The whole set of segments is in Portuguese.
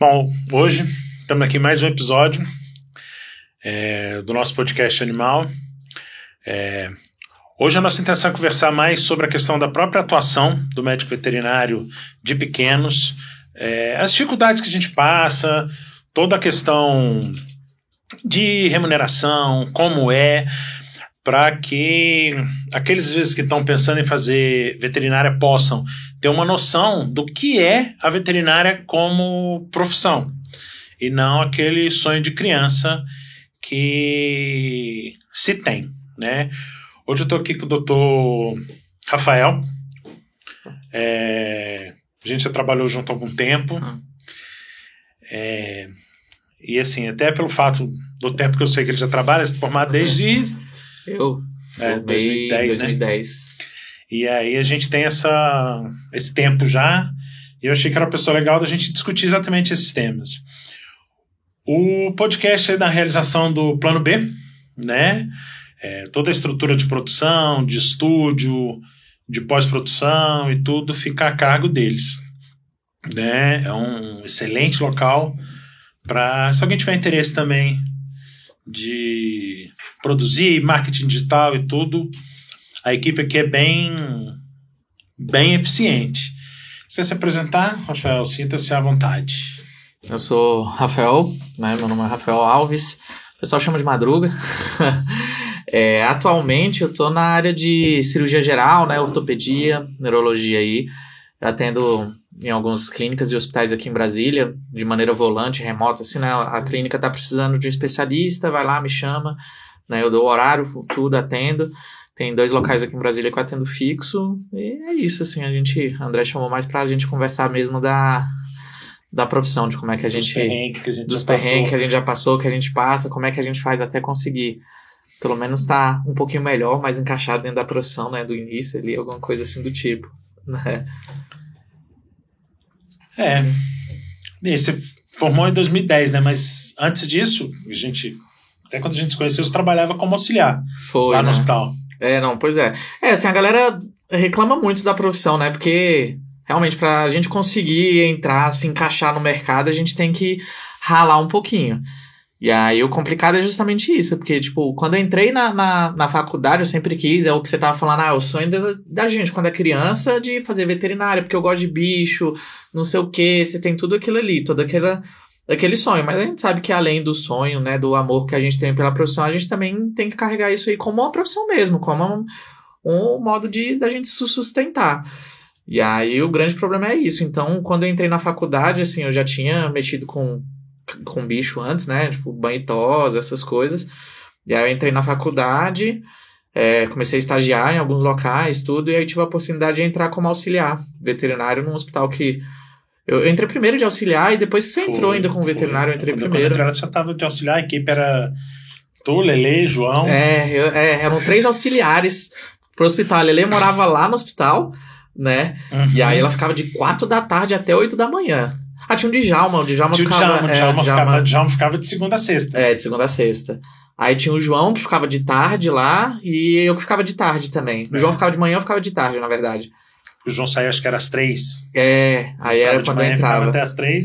Bom, hoje estamos aqui mais um episódio é, do nosso podcast Animal. É, hoje a nossa intenção é conversar mais sobre a questão da própria atuação do médico veterinário de pequenos, é, as dificuldades que a gente passa, toda a questão de remuneração, como é, para que aqueles vezes que estão pensando em fazer veterinária possam ter uma noção do que é a veterinária como profissão e não aquele sonho de criança que se tem, né? Hoje eu estou aqui com o doutor Rafael. É, a gente já trabalhou junto há algum tempo. É, e assim, até pelo fato do tempo que eu sei que ele já trabalha, se formado desde eu é, 2010, 2010. Né? E aí a gente tem essa, esse tempo já, e eu achei que era uma pessoa legal da gente discutir exatamente esses temas. O podcast é da realização do Plano B, né? É, toda a estrutura de produção, de estúdio, de pós-produção e tudo fica a cargo deles. Né? É um excelente local para, se alguém tiver interesse também de produzir marketing digital e tudo, a equipe aqui é bem, bem eficiente. Você se apresentar, Rafael, sinta-se à vontade. Eu sou Rafael, né? meu nome é Rafael Alves, o pessoal chama de Madruga. é, atualmente eu estou na área de cirurgia geral, né? ortopedia, neurologia aí. Atendo em algumas clínicas e hospitais aqui em Brasília, de maneira volante, remota, assim, né? A clínica está precisando de um especialista, vai lá, me chama, né? Eu dou o horário, tudo, atendo. Tem dois locais aqui em Brasília que eu atendo fixo. E é isso, assim, a gente. André chamou mais pra gente conversar mesmo da, da profissão, de como é que a gente. Dos perrengues que a gente dos já passou. perrengues que a gente já passou, que a gente passa, como é que a gente faz até conseguir. Pelo menos tá um pouquinho melhor, mais encaixado dentro da profissão, né? Do início ali, alguma coisa assim do tipo. Né? É. E você formou em 2010, né? Mas antes disso, a gente. Até quando a gente se conheceu, você trabalhava como auxiliar Foi. lá no né? hospital. É, não, pois é. É, assim, a galera reclama muito da profissão, né? Porque realmente pra gente conseguir entrar, se encaixar no mercado, a gente tem que ralar um pouquinho. E aí o complicado é justamente isso, porque, tipo, quando eu entrei na, na, na faculdade, eu sempre quis, é o que você tava falando, ah, o sonho da, da gente, quando é criança, de fazer veterinária, porque eu gosto de bicho, não sei o que, você tem tudo aquilo ali, todo aquela, aquele sonho. Mas a gente sabe que além do sonho, né, do amor que a gente tem pela profissão, a gente também tem que carregar isso aí como uma profissão mesmo, como um, um modo de da gente se sustentar. E aí o grande problema é isso. Então, quando eu entrei na faculdade, assim, eu já tinha mexido com com bicho antes, né? Tipo, banho e tosa, essas coisas. E aí eu entrei na faculdade, é, comecei a estagiar em alguns locais, tudo, e aí tive a oportunidade de entrar como auxiliar veterinário num hospital que. Eu, entrei primeiro de auxiliar e depois você entrou Foi, ainda como veterinário, eu entrei quando, primeiro. Quando eu entrei, ela já estava de auxiliar, a equipe era tu, Lele, João. É, eu- é, eram três auxiliares pro hospital. A Lele morava lá no hospital, né? Uhum. E aí ela ficava de quatro da tarde até oito da manhã. Ah, tinha um Djalma, o Djalma Tinha o ficava... Djalma, o é, Djalma, Djalma- ficava, Djalma ficava de segunda a sexta. É, de segunda a sexta. Aí tinha o João, que ficava de tarde lá, e eu que ficava de tarde também. O É. João ficava de manhã, eu ficava de tarde, na verdade. O João saiu, acho que era às três. É, aí era quando eu manhã, ficava entrava. até às três.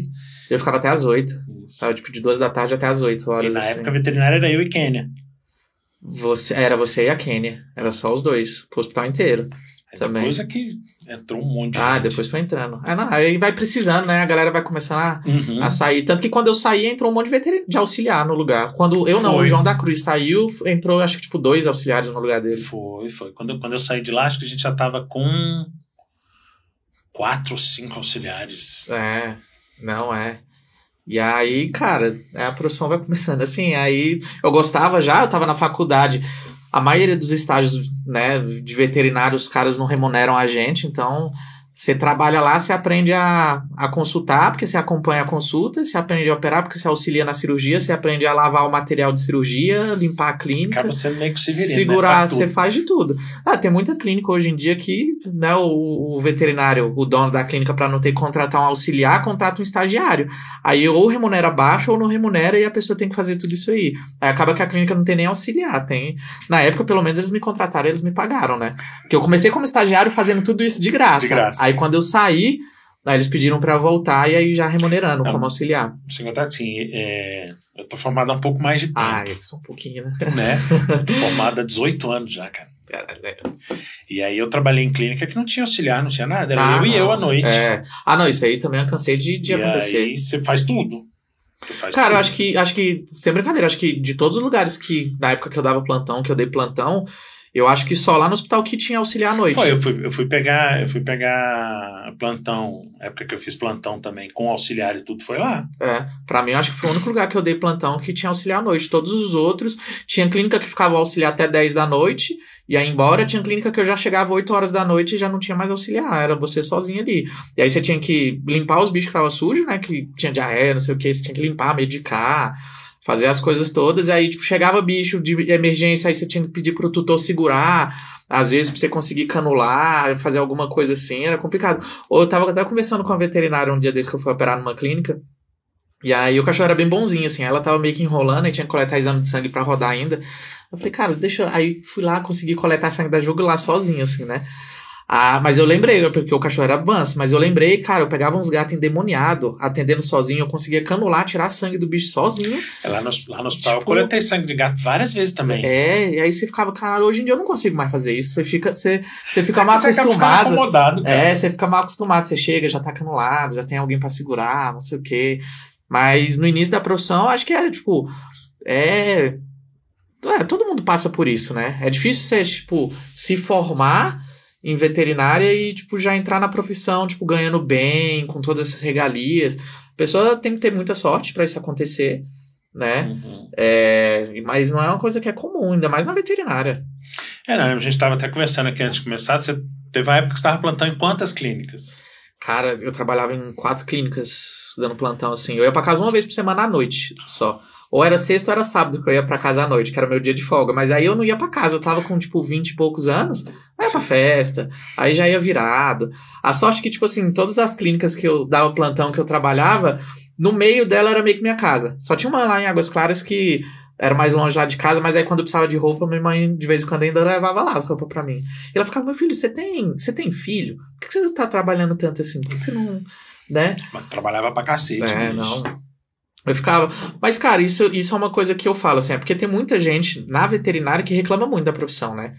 Eu ficava até as oito. Tava, tipo, de duas da tarde até as oito E horas, na assim. época a veterinária era eu e Kênia. Você, era você e a Kênia. Era só os dois, pro hospital inteiro. Aí Também. Depois é que entrou um monte de Ah, gente. depois foi entrando. É, não, aí vai precisando, né? A galera vai começando a, Uhum. a sair. Tanto que quando eu saí, entrou um monte de veterinário de auxiliar no lugar. Quando eu não, Foi. o João da Cruz saiu, entrou acho que tipo dois auxiliares no lugar dele. Foi, foi. Quando, eu- quando eu saí de lá, acho que a gente já tava com quatro ou cinco auxiliares. É, não é. E aí, cara, a profissão vai começando assim. Aí eu gostava já, eu tava na faculdade. A maioria dos estágios, né, de veterinário, os caras não remuneram a gente, então Você trabalha lá, você aprende a, a consultar, porque você acompanha a consulta, você aprende a operar, porque você auxilia na cirurgia, você aprende a lavar o material de cirurgia, limpar a clínica. Acaba sendo meio que se virando, Segurar, né? você faz de tudo. Ah, tem muita clínica hoje em dia que né, o, o veterinário, o dono da clínica, para não ter que contratar um auxiliar, contrata um estagiário. Aí ou remunera baixo ou não remunera e a pessoa tem que fazer tudo isso aí. Aí acaba que a clínica não tem nem auxiliar. Tem... Na época, pelo menos, eles me contrataram eles me pagaram, né? Porque eu comecei como estagiário fazendo tudo isso de graça. De graça. Aí quando eu saí, aí eles pediram para voltar e aí já remunerando Ah. como auxiliar. Sem contar que, assim, é, eu tô formado há um pouco mais de tempo, Ah, é só um pouquinho, né? né? Eu tô formado há 18 anos já, cara. E aí eu trabalhei em clínica que não tinha auxiliar, não tinha nada. Era Ah, eu e eu não. à noite. É. Ah, não, isso aí também eu cansei de, de e acontecer. aí você faz tudo. Você faz Cara, eu tudo. acho que, acho que, sem brincadeira, acho que de todos os lugares que, na época que eu dava plantão, que eu dei plantão, eu acho que só lá no hospital que tinha auxiliar à noite. Foi, eu fui, eu fui pegar, eu fui pegar plantão, época que eu fiz plantão também, com auxiliar e tudo, foi lá. É, pra mim, eu acho que foi o único lugar que eu dei plantão que tinha auxiliar à noite. Todos os outros, tinha clínica que ficava auxiliar até 10 da noite, e aí embora, tinha clínica que eu já chegava 8 horas da noite e já não tinha mais auxiliar, era você sozinho ali. E aí você tinha que limpar os bichos que estavam sujos, né, que tinha diarreia, não sei o que, você tinha que limpar, medicar, fazer as coisas todas, e aí, tipo, chegava bicho de emergência, aí você tinha que pedir pro tutor segurar, às vezes pra você conseguir canular, fazer alguma coisa assim, era complicado. Ou eu tava até conversando com a veterinária um dia desse que eu fui operar numa clínica, e aí o cachorro era bem bonzinho, assim, ela tava meio que enrolando, aí tinha que coletar exame de sangue pra rodar ainda. Eu falei, cara, deixa. Aí fui lá, consegui coletar sangue da jugular sozinho, assim, né? Ah, mas eu lembrei, porque o cachorro era manso, mas eu lembrei, cara, eu pegava uns gatos endemoniados, atendendo sozinho, eu conseguia canular, tirar sangue do bicho sozinho. É Lá no, lá no hospital eu Tipo- coletei sangue de gato várias vezes também. É, e aí você ficava, cara, hoje em dia eu não consigo mais fazer isso. Você fica, você, você fica mal Você ficando acostumado. acomodado, cara. É, você fica mal acostumado, você chega, já tá canulado, já tem alguém pra segurar, não sei o quê. Mas no início da profissão, acho que é, tipo, é, é, todo mundo passa por isso, né? É difícil você, tipo, se formar em veterinária e, tipo, já entrar na profissão, tipo, ganhando bem, com todas essas regalias. A pessoa tem que ter muita sorte pra isso acontecer, né? Uhum. É, mas não é uma coisa que é comum, ainda mais na veterinária. É, não, a gente estava até conversando aqui antes de começar. Você teve uma época que você estava plantando em quantas clínicas? Cara, eu trabalhava em quatro clínicas dando plantão, assim. Eu ia pra casa uma vez por semana à noite só. Ou era sexta ou era sábado que eu ia pra casa à noite, que era meu dia de folga. Mas aí eu não ia pra casa, eu tava com, tipo, 20 e poucos anos. Aí ia pra festa, aí já ia virado. A sorte que, tipo assim, todas as clínicas que eu dava plantão, que eu trabalhava, no meio dela era meio que minha casa. Só tinha uma lá em Águas Claras que era mais longe lá de casa, mas aí quando eu precisava de roupa, minha mãe de vez em quando ainda levava lá as roupas pra mim. E ela ficava, meu filho, você tem, você tem filho? Por que você não tá trabalhando tanto assim? Por que você não. Né? Mas trabalhava pra cacete. É, bicho. não. Eu ficava. Mas, cara, isso, isso é uma coisa que eu falo, assim, é porque tem muita gente na veterinária que reclama muito da profissão, né?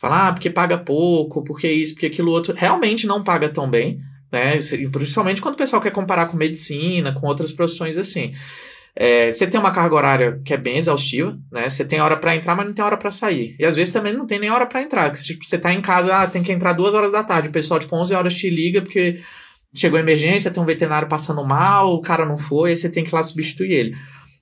Fala, ah, porque paga pouco, porque isso, porque aquilo outro. Realmente não paga tão bem, né? Principalmente quando o pessoal quer comparar com medicina, com outras profissões assim. É, você tem uma carga horária que é bem exaustiva, né? Você tem hora pra entrar, mas não tem hora pra sair. E às vezes também não tem nem hora pra entrar. Que, tipo, você tá em casa, ah, tem que entrar duas horas da tarde. O pessoal, tipo, 11 horas te liga porque chegou a emergência, tem um veterinário passando mal, o cara não foi, aí você tem que ir lá substituir ele.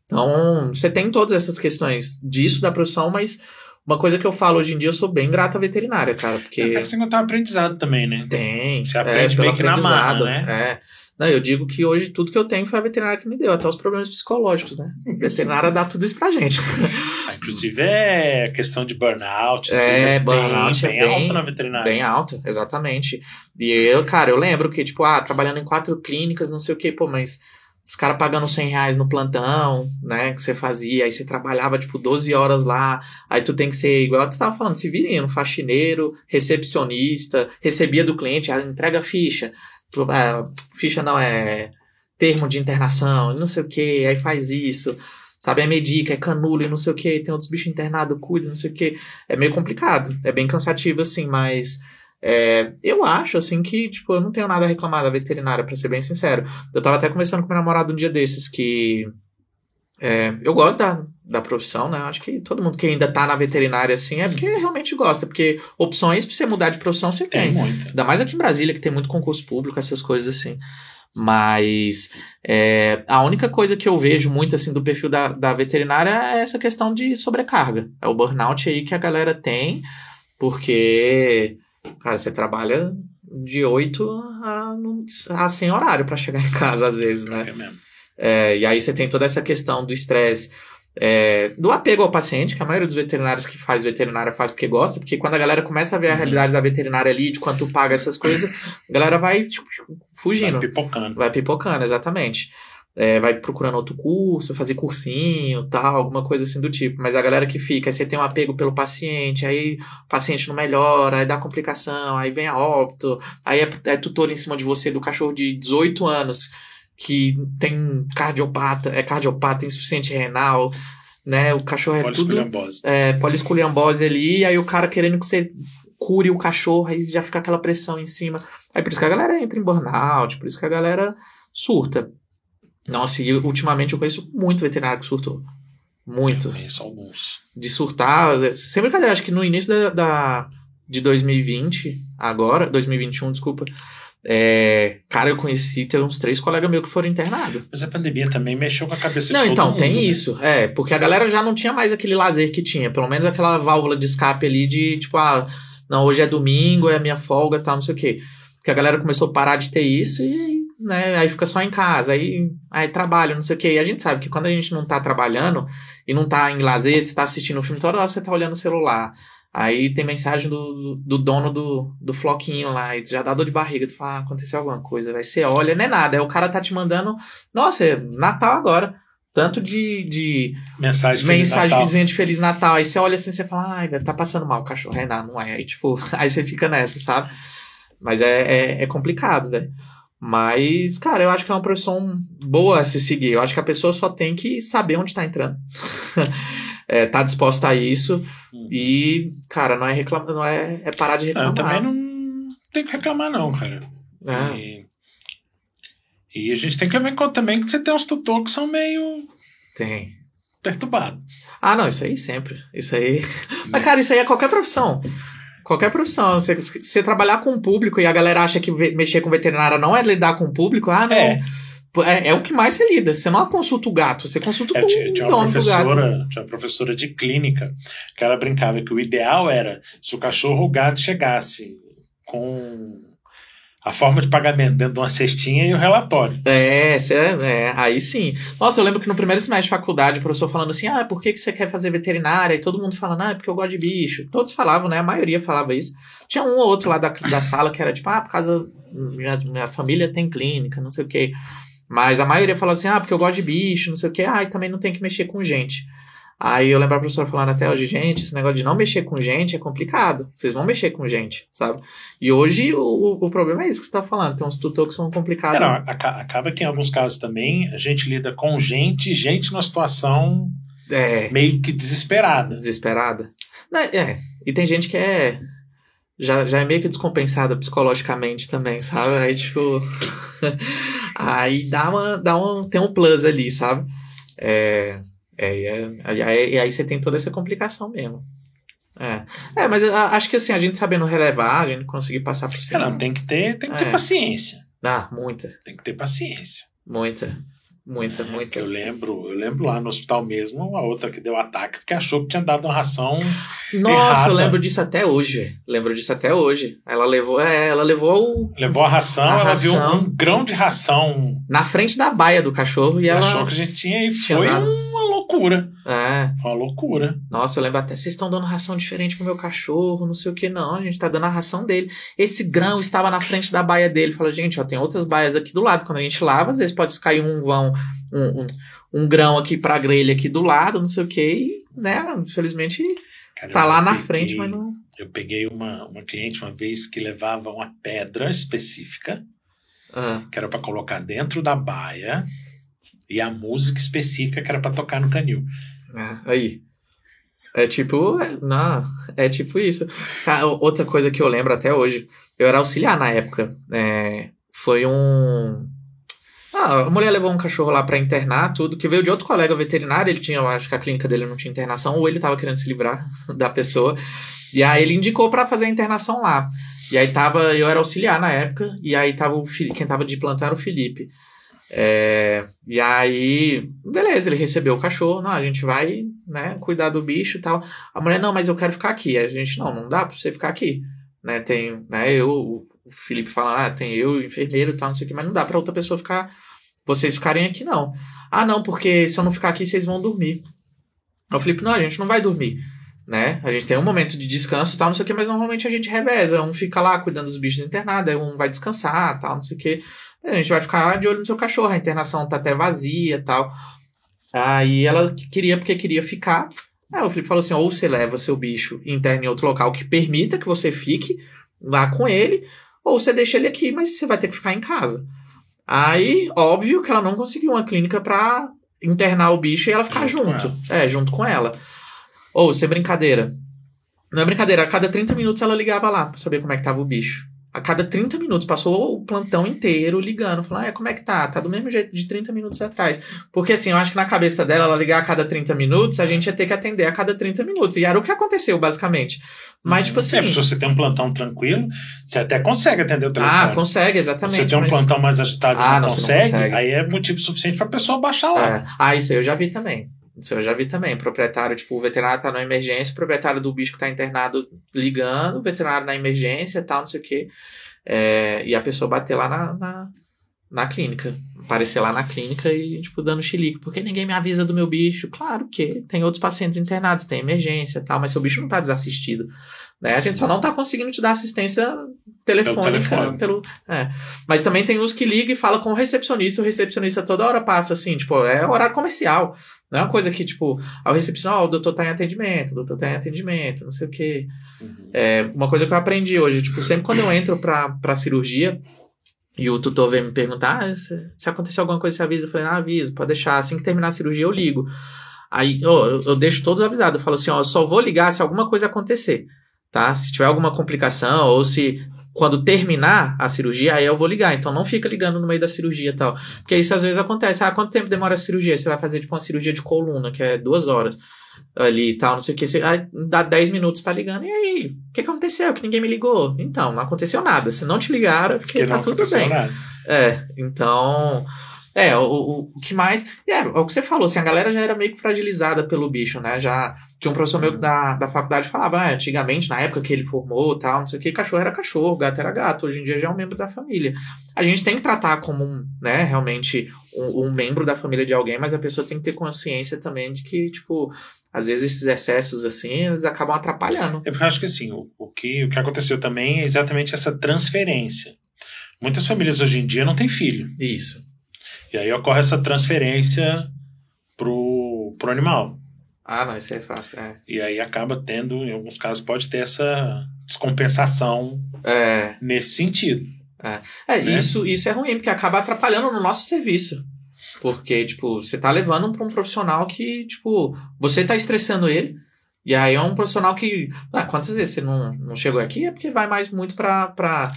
Então, você tem todas essas questões disso da profissão, mas uma coisa que eu falo hoje em dia, eu sou bem grato à veterinária, cara, porque É, cara, sem contar o aprendizado também, né? tem. Você aprende pelo meio que na marra, né? É. Não, eu digo que hoje tudo que eu tenho foi a veterinária que me deu, até os problemas psicológicos, né? A veterinária dá tudo isso pra gente. Inclusive é questão de burnout. É, burnout é bem, bem- alto na veterinária. Bem alto, exatamente. E eu, cara, eu lembro que, tipo, ah, trabalhando em quatro clínicas, não sei o que, pô, mas os caras pagando 100 reais no plantão, né, que você fazia, aí você trabalhava, tipo, 12 horas lá, aí tu tem que ser, igual tu tava falando, se virinha, um faxineiro, recepcionista, recebia do cliente, ah, entrega a ficha, ah, ficha não, é termo de internação, não sei o que, aí faz isso, sabe, é medica, é canulo e não sei o que, tem outros bichos internados, cuida, não sei o que, é meio complicado, é bem cansativo assim, mas é, eu acho assim que, tipo, eu não tenho nada a reclamar da veterinária, pra ser bem sincero. Eu tava até conversando com meu namorado um dia desses que é, eu gosto da, da profissão, né? Acho que todo mundo que ainda tá na veterinária assim é porque realmente gosta, porque opções pra você mudar de profissão você Tem tem. muita. Ainda mais aqui em Brasília, que tem muito concurso público, essas coisas assim. Mas é, a única coisa que eu vejo muito assim do perfil da, da veterinária é essa questão de sobrecarga. É o burnout aí que a galera tem, porque, cara, você trabalha de 8 a, a sem horário para chegar em casa, às vezes, né? É mesmo. É, e aí você tem toda essa questão do estresse, é, do apego ao paciente, que a maioria dos veterinários que faz veterinária faz porque gosta, porque quando a galera começa a ver a Uhum. realidade da veterinária ali, de quanto paga essas coisas, a galera vai tipo, fugindo. Vai pipocando. Vai pipocando, exatamente. É, vai procurando outro curso, fazer cursinho, tal, alguma coisa assim do tipo. Mas a galera que fica, aí você tem um apego pelo paciente, aí o paciente não melhora, aí dá complicação, aí vem a óbito, aí é, é tutor em cima de você do cachorro de 18 anos que tem cardiopata, é cardiopata, insuficiente renal, né? O cachorro é tudo é, polisculiambose ali, aí o cara querendo que você cure o cachorro, aí já fica aquela pressão em cima. Aí por isso que a galera entra em burnout, por isso que a galera surta. Nossa, e ultimamente eu conheço muito veterinário que surtou. Muito. Conheço alguns. De surtar, sem brincadeira, acho que no início da, da- de 2020, agora, 2021, desculpa, é, cara, eu conheci, teve uns três colegas meus que foram internados. Mas a pandemia também mexeu com a cabeça Não, de todo então, mundo. tem né? isso. É, porque a galera já não tinha mais aquele lazer que tinha. Pelo menos aquela válvula de escape ali de, tipo, ah, não, hoje é domingo, é a minha folga, tal, não sei o quê. Porque a galera começou a parar de ter isso e, né, aí fica só em casa, aí, aí trabalho, não sei o quê. E a gente sabe que quando a gente não tá trabalhando e não tá em lazer, você tá assistindo um filme toda hora, você tá olhando o celular. Aí tem mensagem do, do, do dono do, do floquinho lá, e já dá dor de barriga, tu fala, ah, aconteceu alguma coisa, vai ser, olha, não é nada. Aí o cara tá te mandando, nossa, é Natal agora. Tanto de, de Mensagem de Feliz Natal. mensagenzinha de Feliz Natal. Aí você olha assim, você fala, ai, velho, tá passando mal o cachorro. Aí não, não é. Aí, tipo, aí você fica nessa, sabe? Mas é, é, é complicado, velho. Mas, cara, eu acho que é uma profissão boa a se seguir. Eu acho que a pessoa só tem que saber onde tá entrando. é, tá disposta a isso. Uhum. E, cara, não é reclamar, não é, é parar de Não, eu reclamar. também não tenho que reclamar, não, cara. É. E, e a gente tem que levar em conta também que você tem uns tutores que são meio Tem. perturbados. Ah, não, isso aí sempre. Isso aí. Mas, cara, isso aí é qualquer profissão. Qualquer profissão. Você, você trabalhar com o público e a galera acha que mexer com veterinária não é lidar com o público, ah, não. É. É, é o que mais você lida. Você não consulta o gato, você consulta Eu com tinha, o tinha uma professora, tinha uma professora de clínica que ela brincava que o ideal era se o cachorro ou o gato chegasse com a forma de pagamento dentro de uma cestinha e o relatório. É, cê- é, aí sim. Nossa, eu lembro que no primeiro semestre de faculdade, o professor falando assim: ah, por que, que você quer fazer veterinária? E todo mundo falando, ah, é porque eu gosto de bicho. Todos falavam, né? A maioria falava isso. Tinha um ou outro lá da, da sala que era tipo, ah, por causa. Minha, minha família tem clínica, não sei o quê. Mas a maioria falava assim, ah, porque eu gosto de bicho, não sei o quê. Ah, e também não tem que mexer com gente. Aí eu lembro a professora falando até hoje, gente, esse negócio de não mexer com gente é complicado. Vocês vão mexer com gente, sabe? E hoje o, o problema é isso que você tá falando. Tem uns tutores que são complicados. Não, aca- acaba que em alguns casos também a gente lida com gente, gente numa situação É, meio que desesperada. desesperada. Não, é, e tem gente que é. Já, já é meio que descompensada psicologicamente também, sabe? Aí, tipo. aí dá uma, dá um. Tem um plus ali, sabe? É. É, e é- e aí, aí você tem toda essa complicação mesmo. É, é mas acho que assim, a gente sabendo relevar, a gente conseguir passar por cima. não, tem que ter, tem que ter É. paciência. Ah, muita, Tem que ter paciência. muita, muita, É, muita. Eu lembro, eu lembro lá no hospital mesmo, uma outra que deu ataque porque achou que tinha dado uma ração. Nossa, errada. eu lembro disso até hoje. Lembro disso até hoje. Ela levou, é, ela levou o- Levou a ração, A ela viu ração. um grão de ração na frente da baia do cachorro e e ela. achou que a gente tinha e tinha foi dado. Loucura. É. Foi uma loucura. Nossa, eu lembro até, vocês estão dando ração diferente pro meu cachorro, não sei o que, não. A gente tá dando a ração dele. Esse grão estava na frente da baia dele. Fala, gente, ó, tem outras baias aqui do lado. Quando a gente lava, às vezes pode cair um vão, um, um, um grão aqui pra grelha aqui do lado, não sei o que, e, né, infelizmente Cara, tá lá na peguei- frente, mas não. Eu peguei uma, uma cliente uma vez que levava uma pedra específica, Ah, que era para colocar dentro da baia, e a música específica que era para tocar no canil. é, aí. É tipo, é, não, é tipo isso. Cara, outra coisa que eu lembro até hoje, eu era auxiliar na época. é, foi um. Ah, a mulher levou um cachorro lá pra internar, tudo, que veio de outro colega veterinário, ele tinha, acho que a clínica dele não tinha internação, ou ele tava querendo se livrar da pessoa. E aí ele indicou pra fazer a internação lá. E aí tava, eu era auxiliar na época, e aí tava o quem tava de plantão era o Felipe. É, e aí, beleza, ele recebeu o cachorro, não, a gente vai, né, cuidar do bicho e tal. A mulher, não, mas eu quero ficar aqui. A gente, não, não dá pra você ficar aqui. Né, tem, né, eu, o Felipe fala, ah, tem eu, enfermeiro e tal, não sei o que, mas não dá pra outra pessoa ficar, vocês ficarem aqui não. Ah, não, porque se eu não ficar aqui, vocês vão dormir. O Felipe, não, a gente não vai dormir, né? A gente tem um momento de descanso e tal, não sei o que, mas normalmente a gente reveza, um fica lá cuidando dos bichos internados, aí um vai descansar, tal, não sei o que. A gente vai ficar de olho no seu cachorro, a internação tá até vazia tal. Aí ela queria, porque queria ficar. Aí o Felipe falou assim: ou você leva seu bicho e interna em outro local que permita que você fique lá com ele, ou você deixa ele aqui, mas você vai ter que ficar em casa. Aí, óbvio que ela não conseguiu uma clínica pra internar o bicho e ela ficar Junto junto. com É, junto com ela. Ou, sem brincadeira. Não é brincadeira, a cada 30 minutos ela ligava lá pra saber como é que tava o bicho. A cada 30 minutos, passou o plantão inteiro ligando, falando, ah, como é que tá? Tá do mesmo jeito de 30 minutos atrás. Porque assim, eu acho que na cabeça dela, ela ligar a cada 30 minutos, a gente ia ter que atender a cada 30 minutos. E era o que aconteceu, basicamente. Mas, tipo assim. É, se você tem um plantão tranquilo, você até consegue atender o telefone. ah, consegue, Se exatamente. você tem um mas- plantão mais agitado e Ah, não, não, você não consegue, consegue. aí é motivo suficiente pra pessoa baixar lá. É. Ah, isso aí eu já vi também. Isso eu já vi também. Proprietário, tipo, o veterinário tá na emergência, o proprietário do bicho que tá internado ligando, o veterinário na emergência tal, não sei o quê. É, e a pessoa bater lá na, na, na clínica. Aparecer lá na clínica e, tipo, dando chilique. Porque ninguém me avisa do meu bicho. Claro que tem outros pacientes internados, tem emergência e tal, mas seu bicho não tá desassistido. Né? A gente só não tá conseguindo te dar assistência telefônica. telefone. Pelo, é. Mas também tem uns que ligam e falam com o recepcionista, o recepcionista toda hora passa assim, tipo, é horário comercial. Não é uma coisa que, tipo, ao recepcionista, ó, o doutor tá em atendimento, o doutor tá em atendimento, não sei o quê. Uhum. É, uma coisa que eu aprendi hoje, tipo, sempre quando eu entro pra, pra cirurgia e o tutor vem me perguntar, ah, se, se acontecer alguma coisa, você avisa? Eu falei, ah, aviso, pode deixar. Assim que terminar a cirurgia, eu ligo. Aí, eu, eu deixo todos avisados. Eu falo assim, ó, eu só vou ligar se alguma coisa acontecer, tá? Se tiver alguma complicação ou se quando terminar a cirurgia, aí eu vou ligar. Então não fica ligando no meio da cirurgia e tal. Porque isso às vezes acontece. Ah, quanto tempo demora a cirurgia? Você vai fazer tipo uma cirurgia de coluna, que é duas horas ali e tal, não sei o que. Você, aí, dá 10 minutos, tá ligando. E aí? O que aconteceu? Que ninguém me ligou? Então, não aconteceu nada. Se não te ligaram, é porque Porque tá tudo bem. nada. É, então. É, o, o, o que mais. É, é o que você falou, assim, a galera já era meio que fragilizada pelo bicho, né? Já tinha um professor meu da, da faculdade falava, ah, antigamente, na época que ele formou tal, não sei o que, cachorro era cachorro, gato era gato, hoje em dia já é um membro da família. A gente tem que tratar como um, né, realmente um, um membro da família de alguém, mas a pessoa tem que ter consciência também de que, tipo, às vezes esses excessos assim, eles acabam atrapalhando. É porque eu acho que assim, o, o, que, o que aconteceu também é exatamente essa transferência. Muitas famílias hoje em dia não têm filho. Isso. E aí ocorre essa transferência pro, pro animal. Ah, não, isso aí é fácil. É. E aí acaba tendo, em alguns casos, pode ter essa descompensação é. nesse sentido. É, Né? isso, isso é ruim, porque acaba atrapalhando no nosso serviço. Porque, tipo, você tá levando pra um profissional que, tipo, você tá estressando ele. E aí é um profissional que. Ah, quantas vezes você não, não chegou aqui? É porque vai mais muito pra, pra,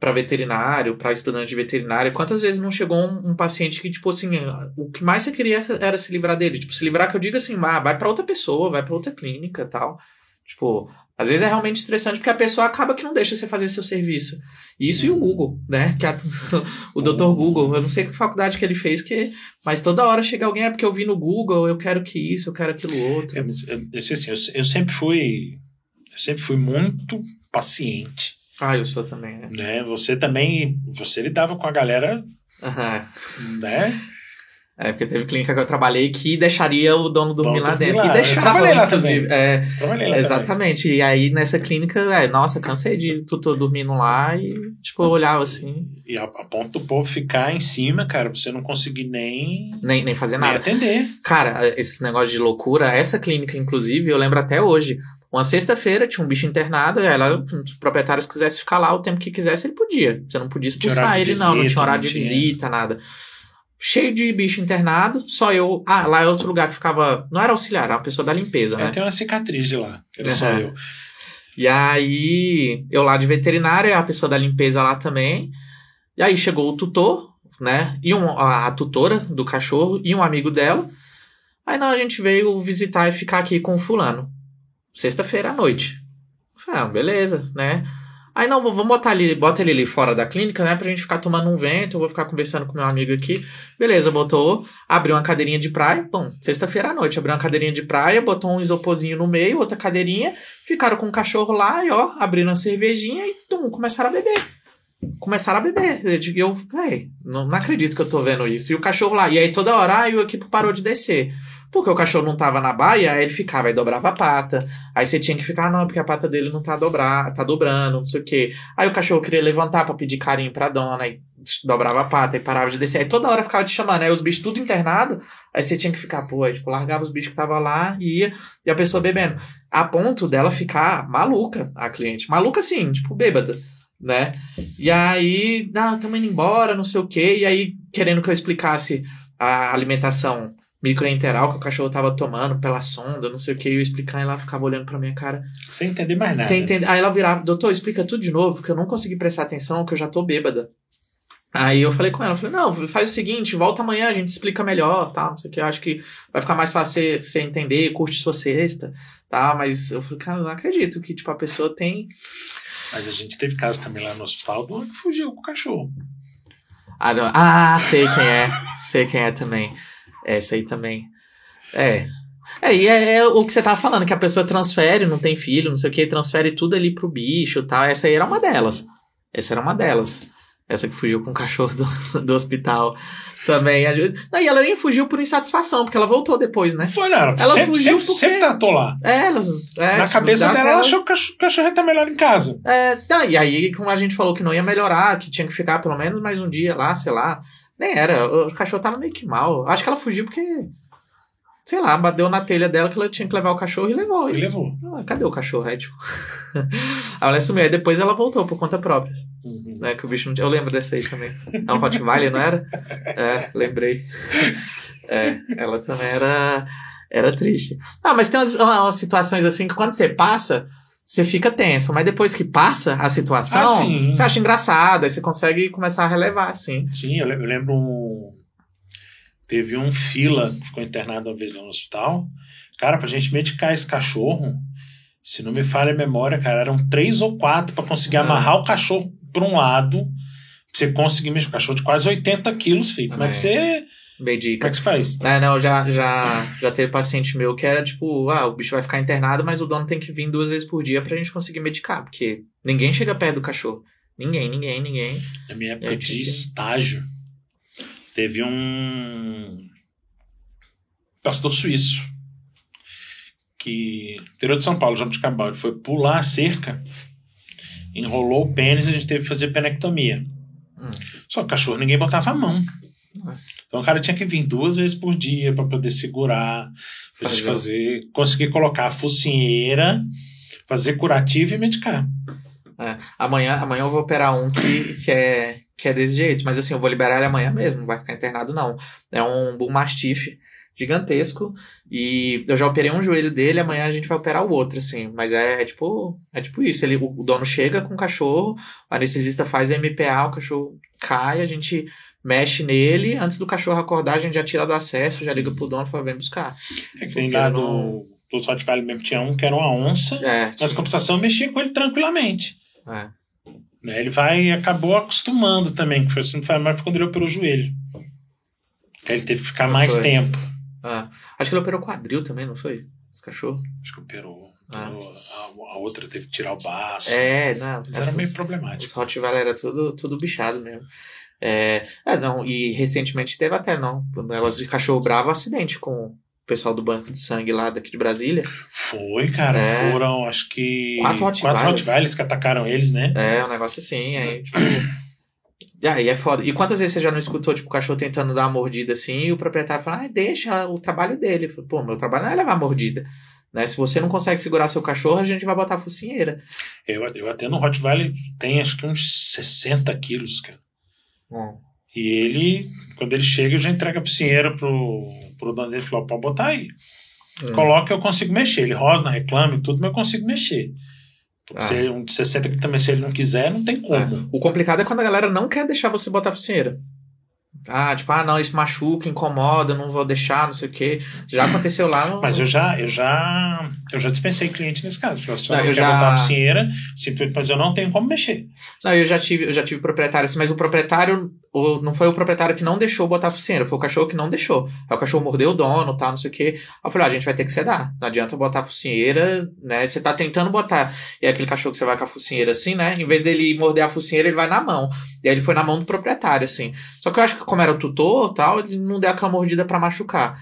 pra veterinário, pra estudante de veterinário. Quantas vezes não chegou um, um paciente que, tipo assim, o que mais você queria era se livrar dele? Tipo, se livrar que eu digo assim, ah, vai pra outra pessoa, vai pra outra clínica tal. Tipo, às vezes é realmente estressante porque a pessoa acaba que não deixa você fazer seu serviço. Isso e o Google, né? Que a- o doutor Google, eu não sei que faculdade que ele fez, que, mas toda hora chega alguém, é porque eu vi no Google, eu quero que isso, eu quero aquilo outro. É, eu, eu, assim, eu, eu sempre fui. Eu sempre fui muito paciente. Ah, eu sou também, né? Né? Você também. Você lidava com a galera, Aham. né? É, porque teve clínica que eu trabalhei que deixaria o dono dormir lá dentro. lá. E Eu deixava, trabalhei lá inclusive. É, Trabalhei lá também. exatamente. E aí, nessa clínica, é, nossa, cansei de tutor dormindo lá e, tipo, eu olhava assim, E a, a ponto do povo ficar em cima, cara, pra você não conseguir nem, nem, nem fazer nem nada. atender. Cara, esse negócio de loucura, essa clínica, inclusive, eu lembro até hoje. Uma sexta-feira tinha um bicho internado, e ela, se os proprietários quisessem ficar lá o tempo que quisesse, ele podia. Você não podia expulsar ele, não, não visita, tinha horário não de visita, nada. Cheio de bicho internado, só eu. Ah, lá é outro lugar que ficava. Não era auxiliar, era uma pessoa da limpeza, né? Eu tenho uma cicatriz de lá, que era só Aham. eu. E aí, eu lá de veterinária, a pessoa da limpeza lá também. E aí chegou o tutor, né? E um, a, a tutora do cachorro e um amigo dela. Aí não, a gente veio visitar e ficar aqui com o fulano. Sexta-feira à noite. Falei, ah, beleza, né? Aí não, vamos botar ali, bota ele ali fora da clínica, né? Pra gente ficar tomando um vento, eu vou ficar conversando com meu amigo aqui. Beleza, botou, abriu uma cadeirinha de praia. Bom, sexta-feira à noite, abriu uma cadeirinha de praia, botou um isoporzinho no meio, outra cadeirinha, ficaram com o cachorro lá e ó, abriram a cervejinha e tum, começaram a beber. Começaram a beber. E eu, véi, não, não acredito que eu tô vendo isso. E o cachorro lá, e aí toda hora aí o equipe parou de descer. Porque o cachorro não tava na baia, aí ele ficava, aí dobrava a pata. Aí você tinha que ficar, ah, não, porque a pata dele não tá dobrar, tá dobrando, não sei o quê. Aí o cachorro queria levantar pra pedir carinho pra dona, aí dobrava a pata e parava de descer. Aí toda hora ficava te chamando, aí os bichos tudo internado, aí você tinha que ficar, pô, aí, tipo, largava os bichos que tava lá e ia, e a pessoa bebendo. A ponto dela ficar maluca, a cliente. Maluca assim, tipo, bêbada, né? E aí, ah, tamo indo embora, não sei o quê, e aí, querendo que eu explicasse a alimentação microenteral que o cachorro tava tomando pela sonda, não sei o que, eu explicar, e ela ficava olhando pra minha cara. Sem entender mais nada. Sem entender. Aí ela virava, doutor, explica tudo de novo, que eu não consegui prestar atenção, que eu já tô bêbada. Aí eu falei com ela, falei, não, faz o seguinte, volta amanhã, a gente explica melhor, tá, não sei o que, eu acho que vai ficar mais fácil você, entender, curte sua sexta, tá, mas eu falei, cara, eu não acredito que, tipo, a pessoa tem... Mas a gente teve caso também lá no hospital do que fugiu com o cachorro. Ah, ah, sei quem é, sei quem é também. Essa aí também. É. É, e é, é, o que você tava falando, que a pessoa transfere, não tem filho, não sei o que, transfere tudo ali pro bicho e tal. Essa aí era uma delas. Essa era uma delas. Essa que fugiu com o cachorro do, do hospital também. Não, e ela nem fugiu por insatisfação, porque ela voltou depois, né? Foi, não. Ela sempre, fugiu sempre, porque... sempre tratou lá. É, ela, é, Na cabeça dela, ela achou que o cachorro ia estar melhor em casa. É, não, e aí, como a gente falou que não ia melhorar, que tinha que ficar pelo menos mais um dia lá, sei lá. Nem era. O cachorro tava meio que mal. Acho que ela fugiu porque. Sei lá, bateu na telha dela que ela tinha que levar o cachorro e levou. E, levou. Ah, cadê o cachorro? É, tipo... ela sumiu. Aí depois ela voltou por conta própria. Uhum. Né, que o bicho não tinha... Eu lembro dessa aí também. É um Rottweiler, não era? É, lembrei. É, ela também era, era triste. Ah, mas tem umas, umas situações assim que quando você passa, você fica tenso, mas depois que passa a situação, ah, você acha engraçado, aí você consegue começar a relevar, assim. Sim, eu lembro um... Teve um fila que ficou internado uma vez no hospital. Cara, pra gente medicar esse cachorro, se não me falha a memória, cara, eram três ou quatro para conseguir ah. amarrar o cachorro pra um lado, você conseguir mexer o cachorro de quase 80 quilos, filho. Como é, é que você Medica. Como é que se faz? É, não, já, já, já teve paciente meu que era tipo, ah, o bicho vai ficar internado, mas o dono tem que vir duas vezes por dia pra gente conseguir medicar, porque ninguém chega perto do cachorro. Ninguém, ninguém, ninguém. Na minha época de que... estágio, teve um pastor suíço que interior de São Paulo, Jabuticabal, ele foi pular a cerca, enrolou o pênis e a gente teve que fazer penectomia. Hum. Só que o cachorro ninguém botava a mão. Então o cara tinha que vir duas vezes por dia para poder segurar, pra gente fazer, conseguir colocar a focinheira, fazer curativo e medicar. É, amanhã, amanhã eu vou operar um que, que, é, que é desse jeito, mas assim, eu vou liberar ele amanhã mesmo, não vai ficar internado não. É um Bull Mastiff gigantesco e eu já operei um joelho dele, amanhã a gente vai operar o outro, assim, mas é, é tipo, é tipo isso, ele, o, o dono chega com o cachorro, o anestesista faz MPA, o cachorro cai, a gente mexe nele, antes do cachorro acordar, a gente já tira do acesso, já liga pro dono e fala, vem buscar. É que nem lá do, do Rottweiler mesmo tinha um que era uma onça, é, mas compensação eu mexia com ele tranquilamente. É. Né, ele vai acabou acostumando também, que foi assim, foi mais quando ele operou o joelho. Que ele teve que ficar não mais foi. tempo. Ah, acho que ele operou quadril também, não foi? Esse cachorro? Acho que operou. Ah. A, a, outra teve que tirar o baço. É, não. Mas era meio problemático. Os Rottweiler era tudo, tudo bichado mesmo. É, é, não, e recentemente teve até, não, o negócio de cachorro bravo, acidente com o pessoal do banco de sangue lá daqui de Brasília. Foi, cara, é, foram acho que quatro Rottweilers. quatro Rottweilers que atacaram eles, né? É, um negócio assim, aí, tipo... aí é foda. E quantas vezes você já não escutou, tipo, o cachorro tentando dar uma mordida assim e o proprietário fala, ah, deixa o trabalho dele. Falo, Pô, meu trabalho não é levar mordida. Né? Se você não consegue segurar seu cachorro, a gente vai botar a focinheira. Eu, eu até no Rottweiler tem acho que uns 60 quilos, cara. Hum. E ele, quando ele chega, já entrega a piscinheira pro, pro dono dele e falou: pode botar aí. Hum. Coloca eu consigo mexer. Ele rosna, reclama e tudo, mas eu consigo mexer. Ah. Se um de 60 que também, se ele não quiser, não tem como. É. O complicado é quando a galera não quer deixar você botar a focinheira. Ah, tipo, ah, não, isso machuca, incomoda, não vou deixar, não sei o quê. Já aconteceu lá no... Mas eu já, eu já, eu já dispensei cliente nesse caso. Falei, se não, eu já... botar a simplesmente, mas eu não tenho como mexer. Não, eu já tive, eu já tive proprietário assim, mas o proprietário, o, não foi o proprietário que não deixou botar a focinheira, foi o cachorro que não deixou. Aí o cachorro mordeu o dono, tal, não sei o quê. Aí eu falei, ah, a gente vai ter que sedar. Não adianta botar a focinheira, né? Você tá tentando botar. E é aquele cachorro que você vai com a focinheira assim, né? Em vez dele morder a focinheira, ele vai na mão. E aí ele foi na mão do proprietário, assim. Só que eu acho que como era o tutor, tal, ele não deu aquela mordida para machucar.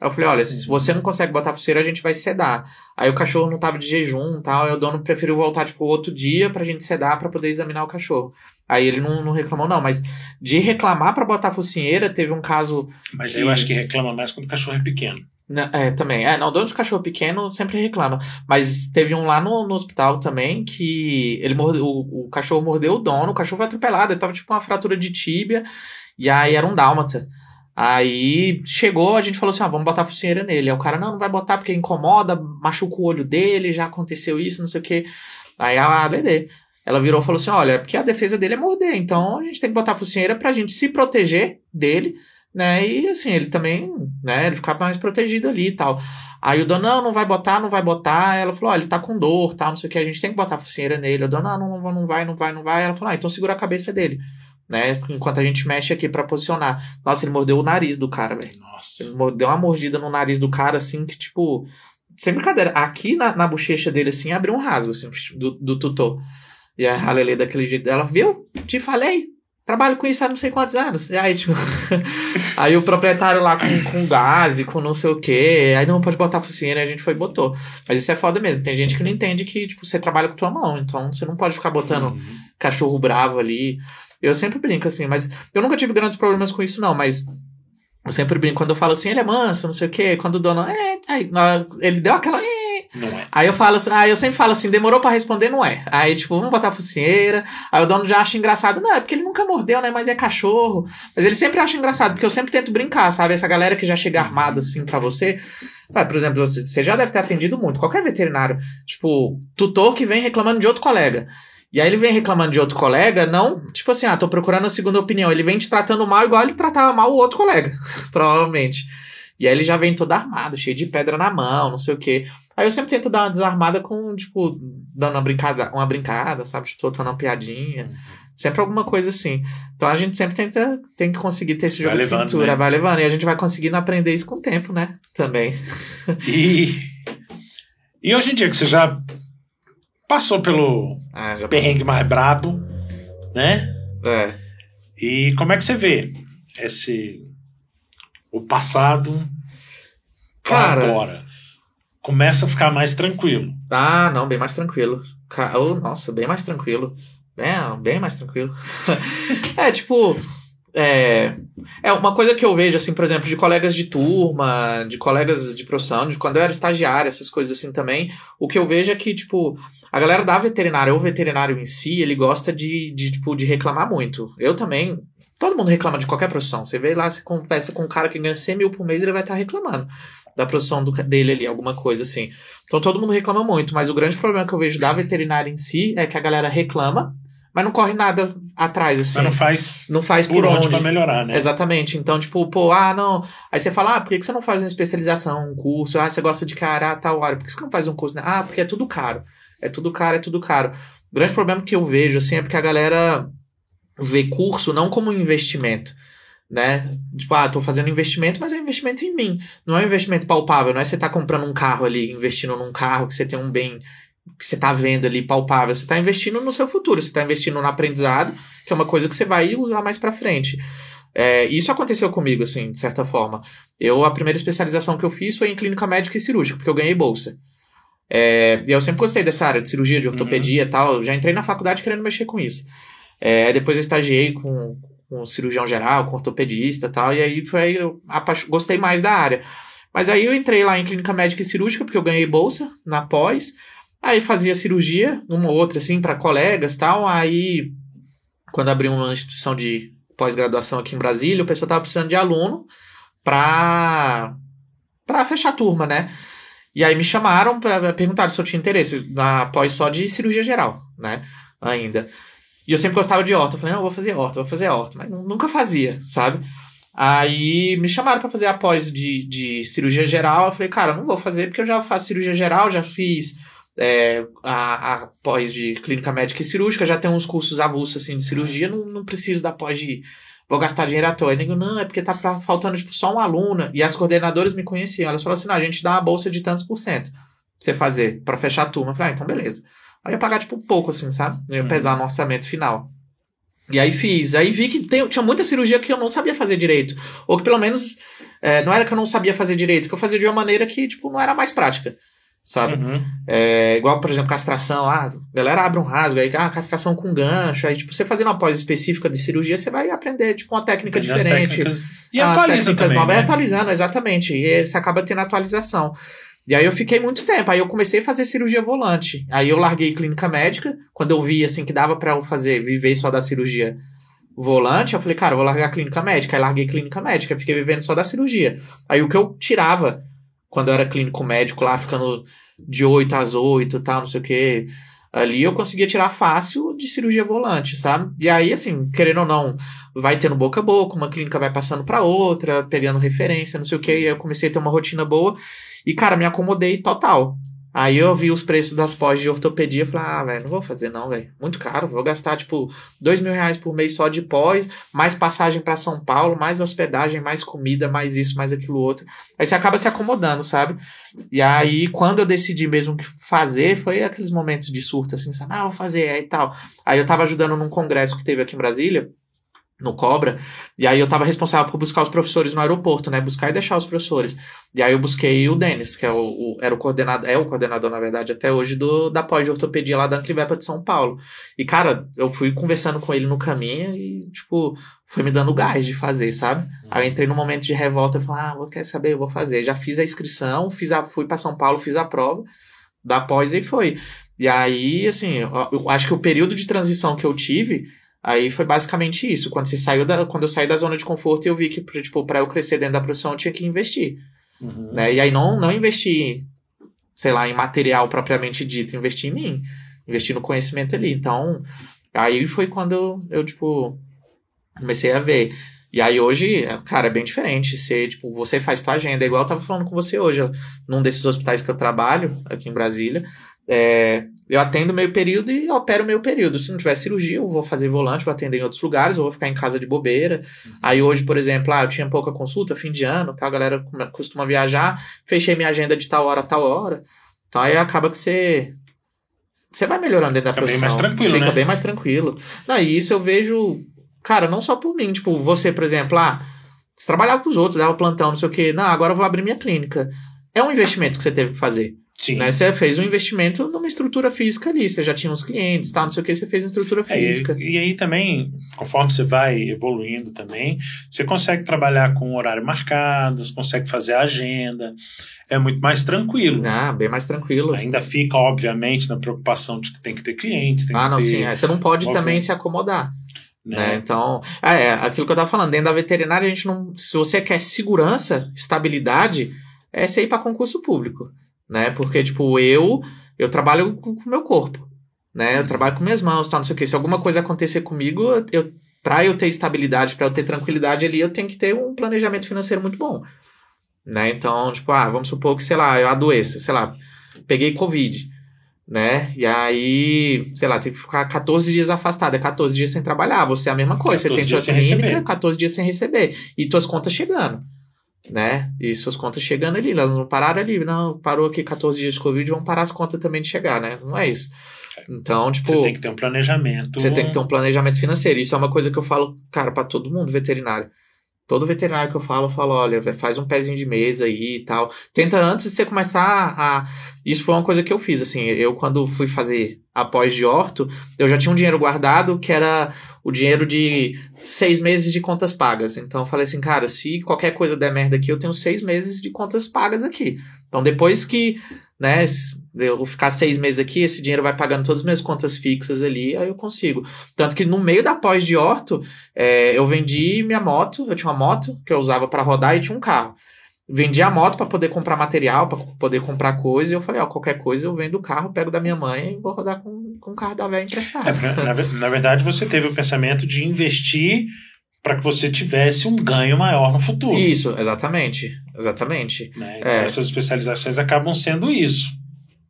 Aí eu falei, olha, se você não consegue botar a focinheira, a gente vai sedar. Aí o cachorro não tava de jejum tal, aí o dono preferiu voltar, tipo, outro dia pra gente sedar para poder examinar o cachorro. Aí ele não, não reclamou, não. Mas de reclamar para botar focinheira, teve um caso. Mas aí eu acho que reclama mais quando o cachorro é pequeno. É, também. É, não, dono de cachorro pequeno sempre reclama. Mas teve um lá no, no hospital também que ele morde, o, o cachorro mordeu o dono, o cachorro foi atropelado, ele tava tipo uma fratura de tíbia, e aí era um dálmata. Aí chegou, a gente falou assim: ah, vamos botar a focinheira nele. Aí o cara, não, não vai botar porque incomoda, machuca o olho dele, já aconteceu isso, não sei o quê. Aí a Lele ela virou e falou assim: olha, porque a defesa dele é morder, então a gente tem que botar a focinheira pra gente se proteger dele, né? E assim, ele também, né, ele ficar mais protegido ali e tal. Aí o dono, não, não vai botar, não vai botar. Ela falou, olha, ele tá com dor, tal, não sei o que, a gente tem que botar a focinheira nele. O dono, não, não, não vai, não vai, não vai. Ela falou, ah, então segura a cabeça dele, né? Enquanto a gente mexe aqui para posicionar. Nossa, ele mordeu o nariz do cara, velho. Nossa. Ele deu uma mordida no nariz do cara, assim, que tipo. Sem brincadeira, aqui na, na bochecha dele, assim, abriu um rasgo, assim, do, do tutor. E a Lele daquele jeito dela, viu? Te falei. Trabalho com isso há não sei quantos anos. E aí, tipo. aí o proprietário lá com, com gás e com não sei o quê. Aí não pode botar focinheira, a gente foi e botou. Mas isso é foda mesmo. Tem gente que não entende que, tipo, você trabalha com tua mão. Então você não pode ficar botando uhum. cachorro bravo ali. Eu sempre brinco assim, mas eu nunca tive grandes problemas com isso, não. Mas eu sempre brinco quando eu falo assim, ele é manso, não sei o quê. Quando o dono. É, aí, ele deu aquela. É, não é. Aí eu falo assim, aí eu sempre falo assim, demorou para responder, não é. Aí, tipo, vamos botar a focinheira. Aí o dono já acha engraçado. Não, é porque ele nunca mordeu, né? Mas é cachorro. Mas ele sempre acha engraçado, porque eu sempre tento brincar, sabe? Essa galera que já chega armado assim para você. Vai, por exemplo, você já deve ter atendido muito, qualquer veterinário. Tipo, tutor que vem reclamando de outro colega. E aí ele vem reclamando de outro colega, não, tipo assim, ah, tô procurando a segunda opinião. Ele vem te tratando mal igual ele tratava mal o outro colega, provavelmente. E aí ele já vem todo armado, cheio de pedra na mão, não sei o quê. Aí eu sempre tento dar uma desarmada com, tipo, dando uma brincada, uma brincada, sabe? Soltando uma piadinha. Uhum. Sempre alguma coisa assim. Então a gente sempre tenta tem que conseguir ter esse jogo vai de levando, cintura, né? vai levando. E a gente vai conseguindo aprender isso com o tempo, né? Também. E, e hoje em dia que você já passou pelo ah, já perrengue mais brabo, né? É. E como é que você vê esse o passado Cara, agora? Começa a ficar mais tranquilo. Ah, não, bem mais tranquilo. Oh, nossa, bem mais tranquilo. Bem, bem mais tranquilo. é, tipo. É, é uma coisa que eu vejo, assim, por exemplo, de colegas de turma, de colegas de profissão, de quando eu era estagiário, essas coisas assim também. O que eu vejo é que, tipo, a galera da veterinária, ou veterinário em si, ele gosta de, de, tipo, de reclamar muito. Eu também. Todo mundo reclama de qualquer profissão. Você vê lá, você conversa com um cara que ganha 100 mil por mês, ele vai estar reclamando da produção do, dele ali, alguma coisa assim. Então todo mundo reclama muito, mas o grande problema que eu vejo da veterinária em si é que a galera reclama, mas não corre nada atrás, assim. Mas não faz, não faz por, por onde. pra melhorar, né? Exatamente. Então, tipo, pô, ah, não. Aí você fala, ah, por que você não faz uma especialização, um curso? Ah, você gosta de cara a tal hora. Por que você não faz um curso? Né? Ah, porque é tudo caro. É tudo caro, é tudo caro. O grande problema que eu vejo, assim, é porque a galera vê curso não como um investimento né? Tipo, ah, tô fazendo investimento, mas é um investimento em mim. Não é um investimento palpável, não é você tá comprando um carro ali, investindo num carro que você tem um bem que você tá vendo ali palpável. Você tá investindo no seu futuro, você tá investindo no aprendizado, que é uma coisa que você vai usar mais para frente. É, isso aconteceu comigo, assim, de certa forma. Eu, a primeira especialização que eu fiz foi em clínica médica e cirúrgica, porque eu ganhei bolsa. É, e eu sempre gostei dessa área de cirurgia, de ortopedia e uhum. tal. Já entrei na faculdade querendo mexer com isso. É, depois eu estagiei com, com cirurgião geral, com ortopedista e tal, e aí foi, eu gostei mais da área. Mas aí eu entrei lá em clínica médica e cirúrgica, porque eu ganhei bolsa na pós, aí fazia cirurgia, uma ou outra, assim, para colegas tal, aí quando abri uma instituição de pós-graduação aqui em Brasília, o pessoal tava precisando de aluno pra, pra fechar a turma, né? E aí me chamaram para perguntar se eu tinha interesse na pós só de cirurgia geral, né? Ainda. E eu sempre gostava de horta. Eu falei, não, eu vou fazer horta, vou fazer horta. Mas nunca fazia, sabe? Aí me chamaram para fazer a pós de, de cirurgia geral. Eu falei, cara, não vou fazer porque eu já faço cirurgia geral, já fiz é, a, a pós de clínica médica e cirúrgica, já tenho uns cursos avulsos assim de cirurgia, não, não preciso da pós de vou gastar dinheiro à toa. Eu digo, não, é porque tá pra, faltando, tipo, só um aluno. E as coordenadoras me conheciam. Elas falaram assim, não, a gente dá uma bolsa de tantos por cento pra você fazer, pra fechar a turma. Eu falei, ah, então beleza. Aí eu ia pagar, tipo, pouco, assim, sabe? Eu ia Uhum. pesar no orçamento final. E aí fiz. Aí vi que tem- tinha muita cirurgia que eu não sabia fazer direito. Ou que pelo menos é, não era que eu não sabia fazer direito, que eu fazia de uma maneira que, tipo, não era mais prática. Sabe? Uhum. É, igual, por exemplo, castração. Ah, a galera abre um rasgo, aí, ah, castração com gancho. Aí, tipo, você fazendo uma pós específica de cirurgia, você vai aprender, tipo, uma técnica Aprender as diferente. técnicas. E as atualiza técnicas também, novas, é né? atualizando, exatamente. E você acaba tendo atualização. E aí eu fiquei muito tempo. Aí eu comecei a fazer cirurgia volante. Aí eu larguei clínica médica. Quando eu vi, assim, que dava pra eu fazer, viver só da cirurgia volante, eu falei, cara, eu vou largar a clínica médica. Aí larguei clínica médica, fiquei vivendo só da cirurgia. Aí o que eu tirava quando eu era clínico médico lá, ficando de 8 às 8 e tal, não sei o quê. Ali eu conseguia tirar fácil de cirurgia volante, sabe? E aí, assim, querendo ou não, vai tendo boca a boca, uma clínica vai passando pra outra, pegando referência, não sei o quê. E eu comecei a ter uma rotina boa. E, cara, me acomodei total. Aí eu vi os preços das pós de ortopedia e falei, ah, velho, não vou fazer não, velho. Muito caro, vou gastar, tipo, dois mil reais por mês só de pós, mais passagem pra São Paulo, mais hospedagem, mais comida, mais isso, mais aquilo outro. Aí você acaba se acomodando, sabe? E aí, quando eu decidi mesmo que fazer, foi aqueles momentos de surto, assim, sabe? Ah, vou fazer, aí tal. Aí eu tava ajudando num congresso que teve aqui em Brasília, no Cobra, e aí eu tava responsável por buscar os professores no aeroporto, né? Buscar e deixar os professores. E aí eu busquei o Denis, que é o, o- era o coordenador, é o coordenador, na verdade, até hoje, do, da pós de ortopedia lá da Anclivepa de São Paulo. E, cara, eu fui conversando com ele no caminho e, tipo, foi me dando gás de fazer, sabe? Aí eu entrei num momento de revolta e falei, ah, vou quer saber, eu vou fazer. Já fiz a inscrição, fiz a, fui para São Paulo, fiz a prova da pós e foi. E aí, assim, eu, eu acho que o período de transição que eu tive, aí foi basicamente isso. Quando você saiu da, quando eu saí da zona de conforto, eu vi que, tipo, para eu crescer dentro da profissão, eu tinha que investir, Uhum. né? E aí não, não investir, sei lá, em material propriamente dito, investir em mim, investir no conhecimento ali. Então, aí foi quando eu, eu tipo, comecei a ver. E aí hoje, cara, é bem diferente. Você, tipo, você faz tua agenda, igual eu tava falando com você hoje, num desses hospitais que eu trabalho, aqui em Brasília. É, eu atendo meio período e opero meio período. Se não tiver cirurgia, eu vou fazer volante, vou atender em outros lugares, eu vou ficar em casa de bobeira. Aí hoje, por exemplo, ah, eu tinha pouca consulta, fim de ano, tá? A galera costuma viajar, fechei minha agenda de tal hora a tal hora. Então aí acaba que você. Você vai melhorando dentro da Fica bem profissão. mais tranquilo, Fica né? bem mais tranquilo. Não, e isso eu vejo, cara, não só por mim. Tipo, você, por exemplo, ah, você trabalhava com os outros, dava plantão, não sei o quê. Não, agora eu vou abrir minha clínica. É um investimento que você teve que fazer. Sim. Né? Você fez um investimento numa estrutura física ali. Você já tinha uns clientes, tal, não sei o que, você fez uma estrutura É, e, física. e aí também, conforme você vai evoluindo também, você consegue trabalhar com horário marcado, você consegue fazer a agenda, é muito mais tranquilo. Ah, bem mais tranquilo. Ainda fica, obviamente, na preocupação de que tem que ter clientes, tem Ah, que não, ter. sim. é, Você não pode também se acomodar. Né? né? Então, é, é, aquilo que eu tava falando, dentro da veterinária, a gente não. Se você quer segurança, estabilidade, é você ir para concurso público. Né? Porque, tipo, eu, eu trabalho com o meu corpo. Né? Eu trabalho com minhas mãos, tal, não sei o quê. Se alguma coisa acontecer comigo, eu, pra eu ter estabilidade, pra eu ter tranquilidade ali, eu tenho que ter um planejamento financeiro muito bom. Né? Então, tipo, ah, vamos supor que, sei lá, eu adoeço, sei lá, peguei Covid né? E aí, sei lá, tem que ficar 14 dias afastado, é 14 dias sem trabalhar, você é a mesma coisa, você 14 tem sua dias sem clínica, receber. 14 dias sem receber, e tuas contas chegando, né? E suas contas chegando ali, elas não pararam ali, não, parou aqui 14 dias de Covid, vão parar as contas também de chegar, né? Não é isso. Então, tipo, Você tem que ter um planejamento. você tem que ter um planejamento financeiro. Isso é uma coisa que eu falo, cara, pra todo mundo veterinário. Todo veterinário que eu falo, eu falo, olha, faz um pezinho de mesa aí e tal. Tenta antes de você começar a. Isso foi uma coisa que eu fiz, assim. Eu, quando fui fazer a pós de orto, eu já tinha um dinheiro guardado que era o dinheiro de seis meses de contas pagas. Então eu falei assim, cara, se qualquer coisa der merda aqui, eu tenho seis meses de contas pagas aqui. Então depois que, né, eu ficar seis meses aqui, esse dinheiro vai pagando todas as minhas contas fixas ali, aí eu consigo. Tanto que no meio da pós de orto, é, eu vendi minha moto, eu tinha uma moto que eu usava para rodar e tinha um carro. Vendi a moto para poder comprar material, para poder comprar coisa, e eu falei, ó, qualquer coisa eu vendo o carro, pego da minha mãe e vou rodar com, com o carro da velha emprestado. É, na, na verdade, você teve o pensamento de investir para que você tivesse um ganho maior no futuro. Isso, exatamente. Exatamente. né? Então, É. essas especializações acabam sendo isso.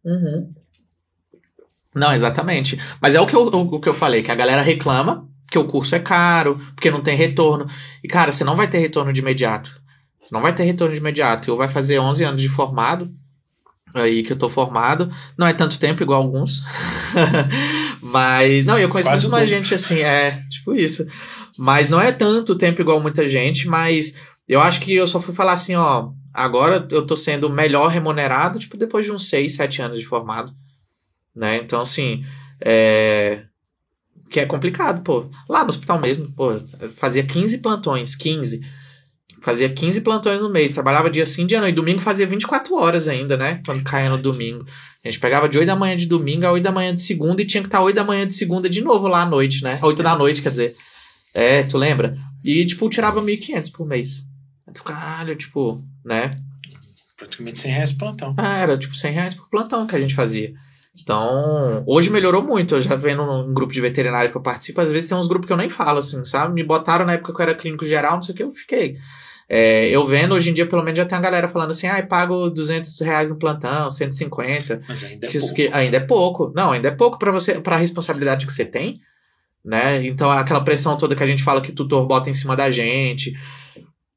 Uhum. Não, exatamente. Mas é o que, eu, o, o que eu falei, que a galera reclama, porque o curso é caro, porque não tem retorno. E, cara, você não vai ter retorno de imediato. Você não vai ter retorno de imediato. Eu vai fazer 11 anos de formado, aí que eu tô formado. Não é tanto tempo igual alguns. Mas, não, eu conheço Quase muito mais gente assim, é, tipo isso. Mas não é tanto tempo igual muita gente, mas eu acho que eu só fui falar assim, ó, agora eu tô sendo melhor remunerado, tipo, depois de uns 6, 7 anos de formado, né? Então, assim, é... Que é complicado, pô. Lá no hospital mesmo, pô, fazia 15 plantões, 15. Fazia 15 plantões no mês, trabalhava dia sim, dia não. E domingo fazia 24 horas ainda, né? Quando caía no domingo. A gente pegava de 8 da manhã de domingo a 8 da manhã de segunda e tinha que estar 8 da manhã de segunda de novo lá à noite, né? 8 da noite, quer dizer. É, tu lembra? E, tipo, tirava 1.500 por mês. Tu, caralho, tipo, né? Praticamente 100 reais por plantão. Ah, era tipo 100 reais por plantão que a gente fazia. Então, hoje melhorou muito. Eu já vendo num grupo de veterinário que eu participo, às vezes tem uns grupos que eu nem falo, assim, sabe? Me botaram na época que eu era clínico geral, não sei o que, eu fiquei. É, eu vendo, hoje em dia, pelo menos, já tem a galera falando assim, ah, pago 200 reais no plantão, 150. Mas ainda é pouco. que ainda é pouco. Não, ainda é pouco para você, para a responsabilidade que você tem, né? Então, aquela pressão toda que a gente fala que o tutor bota em cima da gente.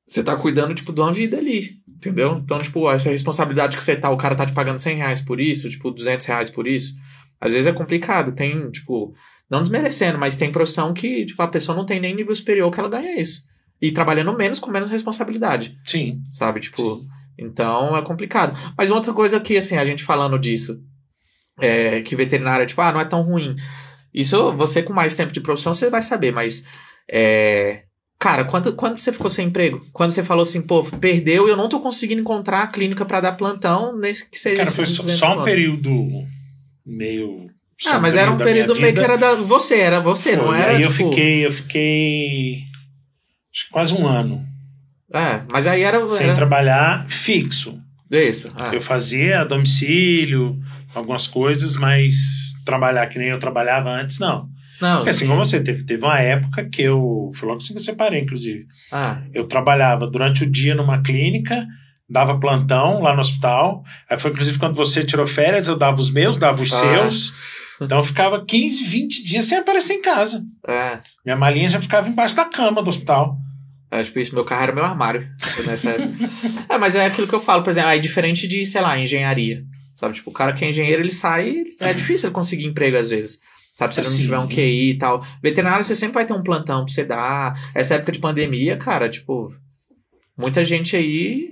Você tá cuidando, tipo, de uma vida ali, entendeu? Então, tipo, essa responsabilidade que você tá, o cara tá te pagando 100 reais por isso, tipo, 200 reais por isso. Às vezes é complicado. Tem, tipo, não desmerecendo, mas tem profissão que, tipo, a pessoa não tem nem nível superior que ela ganha isso. E trabalhando menos com menos responsabilidade Sim. sabe? Tipo, Sim. então é complicado. Mas outra coisa que, assim, a gente falando disso, é, que veterinária, tipo, ah, não é tão ruim. Isso, você com mais tempo de profissão, você vai saber, mas, é, cara, quando, quando você ficou sem emprego? Quando você falou assim, pô, perdeu e eu não tô conseguindo encontrar a clínica pra dar plantão, nesse que seja Cara, foi só, 200 só um período meio. Ah, mas era um período meio que era da, você, era você, não Foi, era, Aí tipo... eu fiquei, eu fiquei. Acho que quase um ano É, mas aí era... sem era trabalhar fixo. isso, ah, Eu fazia a domicílio, algumas coisas, mas trabalhar que nem eu trabalhava antes, não. Não, Porque assim sim. como você teve, teve uma época que eu. Foi logo assim que eu separei, inclusive. Ah, Eu trabalhava durante o dia numa clínica, dava plantão lá no hospital. Aí foi inclusive quando você tirou férias, eu dava os meus, dava os Ah. seus. Então eu ficava 15, 20 dias sem aparecer em casa. é... Minha malinha já ficava embaixo da cama do hospital. É, tipo, isso, meu carro era meu armário nessa época. é, mas é aquilo que eu falo, por exemplo, é diferente de, sei lá, engenharia. Sabe, tipo, o cara que é engenheiro, ele sai, é difícil ele conseguir emprego às vezes. Sabe, se ele não tiver um QI e tal. Veterinário, você sempre vai ter um plantão pra você dar. Essa época de pandemia, cara, tipo, muita gente aí,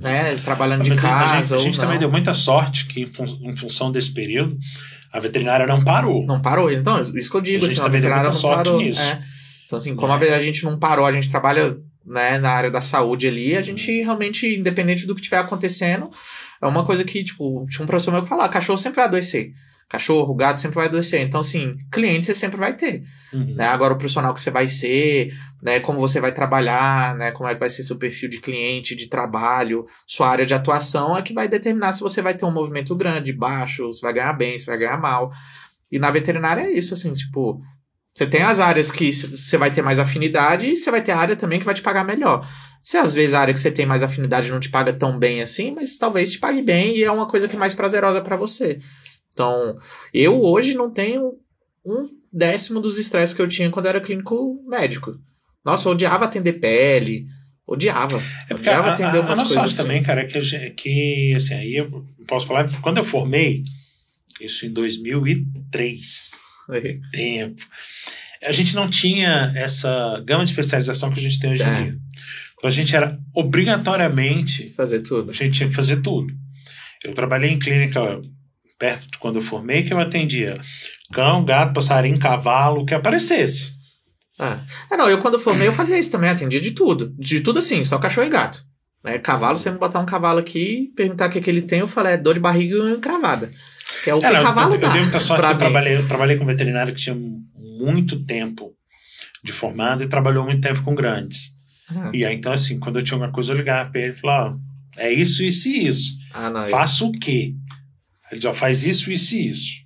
né, trabalhando de Mas a- casa a gente, a gente também deu muita sorte que, em, fun- em função desse período, a veterinária não parou. Não parou. Então, isso que eu digo, A gente assim, a também deu veterinária muita não sorte parou. nisso. É. Então, assim, como a ve- a gente não parou, a gente trabalha né, na área da saúde ali, a gente realmente, independente do que estiver acontecendo, é uma coisa que, tipo, tinha um professor meu que falava, cachorro sempre vai adoecer. Cachorro, gato sempre vai adoecer. Então, assim, cliente você sempre vai ter. Uhum. Né? Agora, o profissional que você vai ser, né, como você vai trabalhar, né, como é que vai ser seu perfil de cliente, de trabalho, sua área de atuação é que vai determinar se você vai ter um movimento grande, baixo, se vai ganhar bem, se vai ganhar mal. E na veterinária é isso, assim, tipo, você tem as áreas que você vai ter mais afinidade e você vai ter a área também que vai te pagar melhor. Se às vezes a área que você tem mais afinidade não te paga tão bem assim, mas talvez te pague bem e é uma coisa que é mais prazerosa para você. Então, eu hoje não tenho um décimo dos estresses que eu tinha quando eu era clínico médico. Nossa, eu odiava atender pele, odiava. É porque odiava a, atender a, a umas nossa coisas sorte assim. também, cara, é que, a que assim, aí eu posso falar, quando eu formei, isso em 2003, tempo, a gente não tinha essa gama de especialização que a gente tem hoje É. em dia. Então a gente era obrigatoriamente, Fazer tudo. a gente tinha que fazer tudo. Eu trabalhei em clínica perto de quando eu formei, que eu atendia cão, gato, passarinho, cavalo, o que aparecesse. Ah. ah, não, eu quando eu formei eu fazia isso também, atendia de tudo. De tudo assim, só cachorro e gato. Né? Cavalo, você me botar um cavalo aqui perguntar o que, que ele tem, eu falei, é dor de barriga e encravada. Que é o que É, não, cavalo eu, dá. eu dei muita sorte que eu trabalhei, eu trabalhei com um veterinário que tinha muito tempo de formado e trabalhou muito tempo com grandes. Ah, E aí, então, assim, quando eu tinha alguma coisa, eu ligava pra ele e falava, é isso, isso e isso. Ah, não. eu- Faça o quê? Ele já faz isso, isso e isso.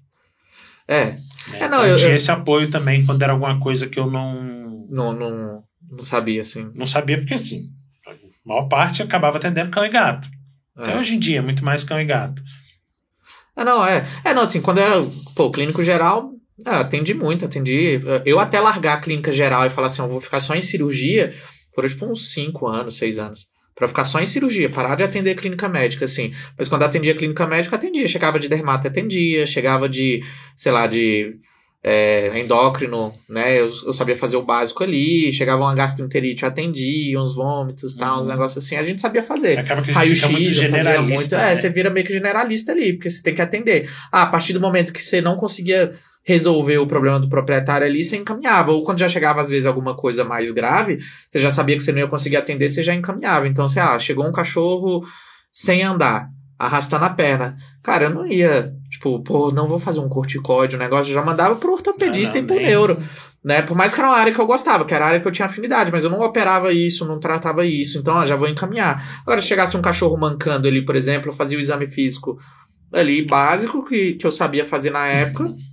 É, né? É, não, então, eu- tinha eu- esse apoio também quando era alguma coisa que eu não, não, não, não sabia, assim. não sabia, porque assim, a maior parte acabava atendendo cão e gato. Até É. hoje em dia, é muito mais cão e gato. É, não, é. É, não, assim, quando era, pô, clínico geral, Ah, atendi muito, atendi. Eu até largar a clínica geral e falar assim, eu vou ficar só em cirurgia, foram tipo uns 5 anos, 6 anos. Pra ficar só em cirurgia, parar de atender clínica médica, assim. Mas quando atendia clínica médica, atendia. Chegava de dermato, atendia. Chegava de, sei lá, de é, endócrino, né? Eu, eu, sabia fazer o básico ali. Chegava uma gastroenterite, eu atendia, uns vômitos, tal, uhum. uns negócios assim. A gente sabia fazer. Acaba que a gente fica muito generalista. Muito, é, né? É, você vira meio que generalista ali, porque você tem que atender. Ah, a partir do momento que você não conseguia resolver o problema do proprietário ali, você encaminhava. Ou quando já chegava, às vezes, alguma coisa mais grave, você já sabia que você não ia conseguir atender, você já encaminhava. Então, você, ah, chegou um cachorro sem andar, arrastando a perna. Cara, eu não ia, tipo, pô, não vou fazer um corticóide, um negócio, eu já mandava pro ortopedista não, não, e pro nem... neuro. Né? Por mais que era uma área que eu gostava, que era a área que eu tinha afinidade, mas eu não operava isso, não tratava isso, então ó, já vou encaminhar. Agora, se chegasse um cachorro mancando ali, por exemplo, eu fazia o exame físico ali básico que, que eu sabia fazer na época. Uhum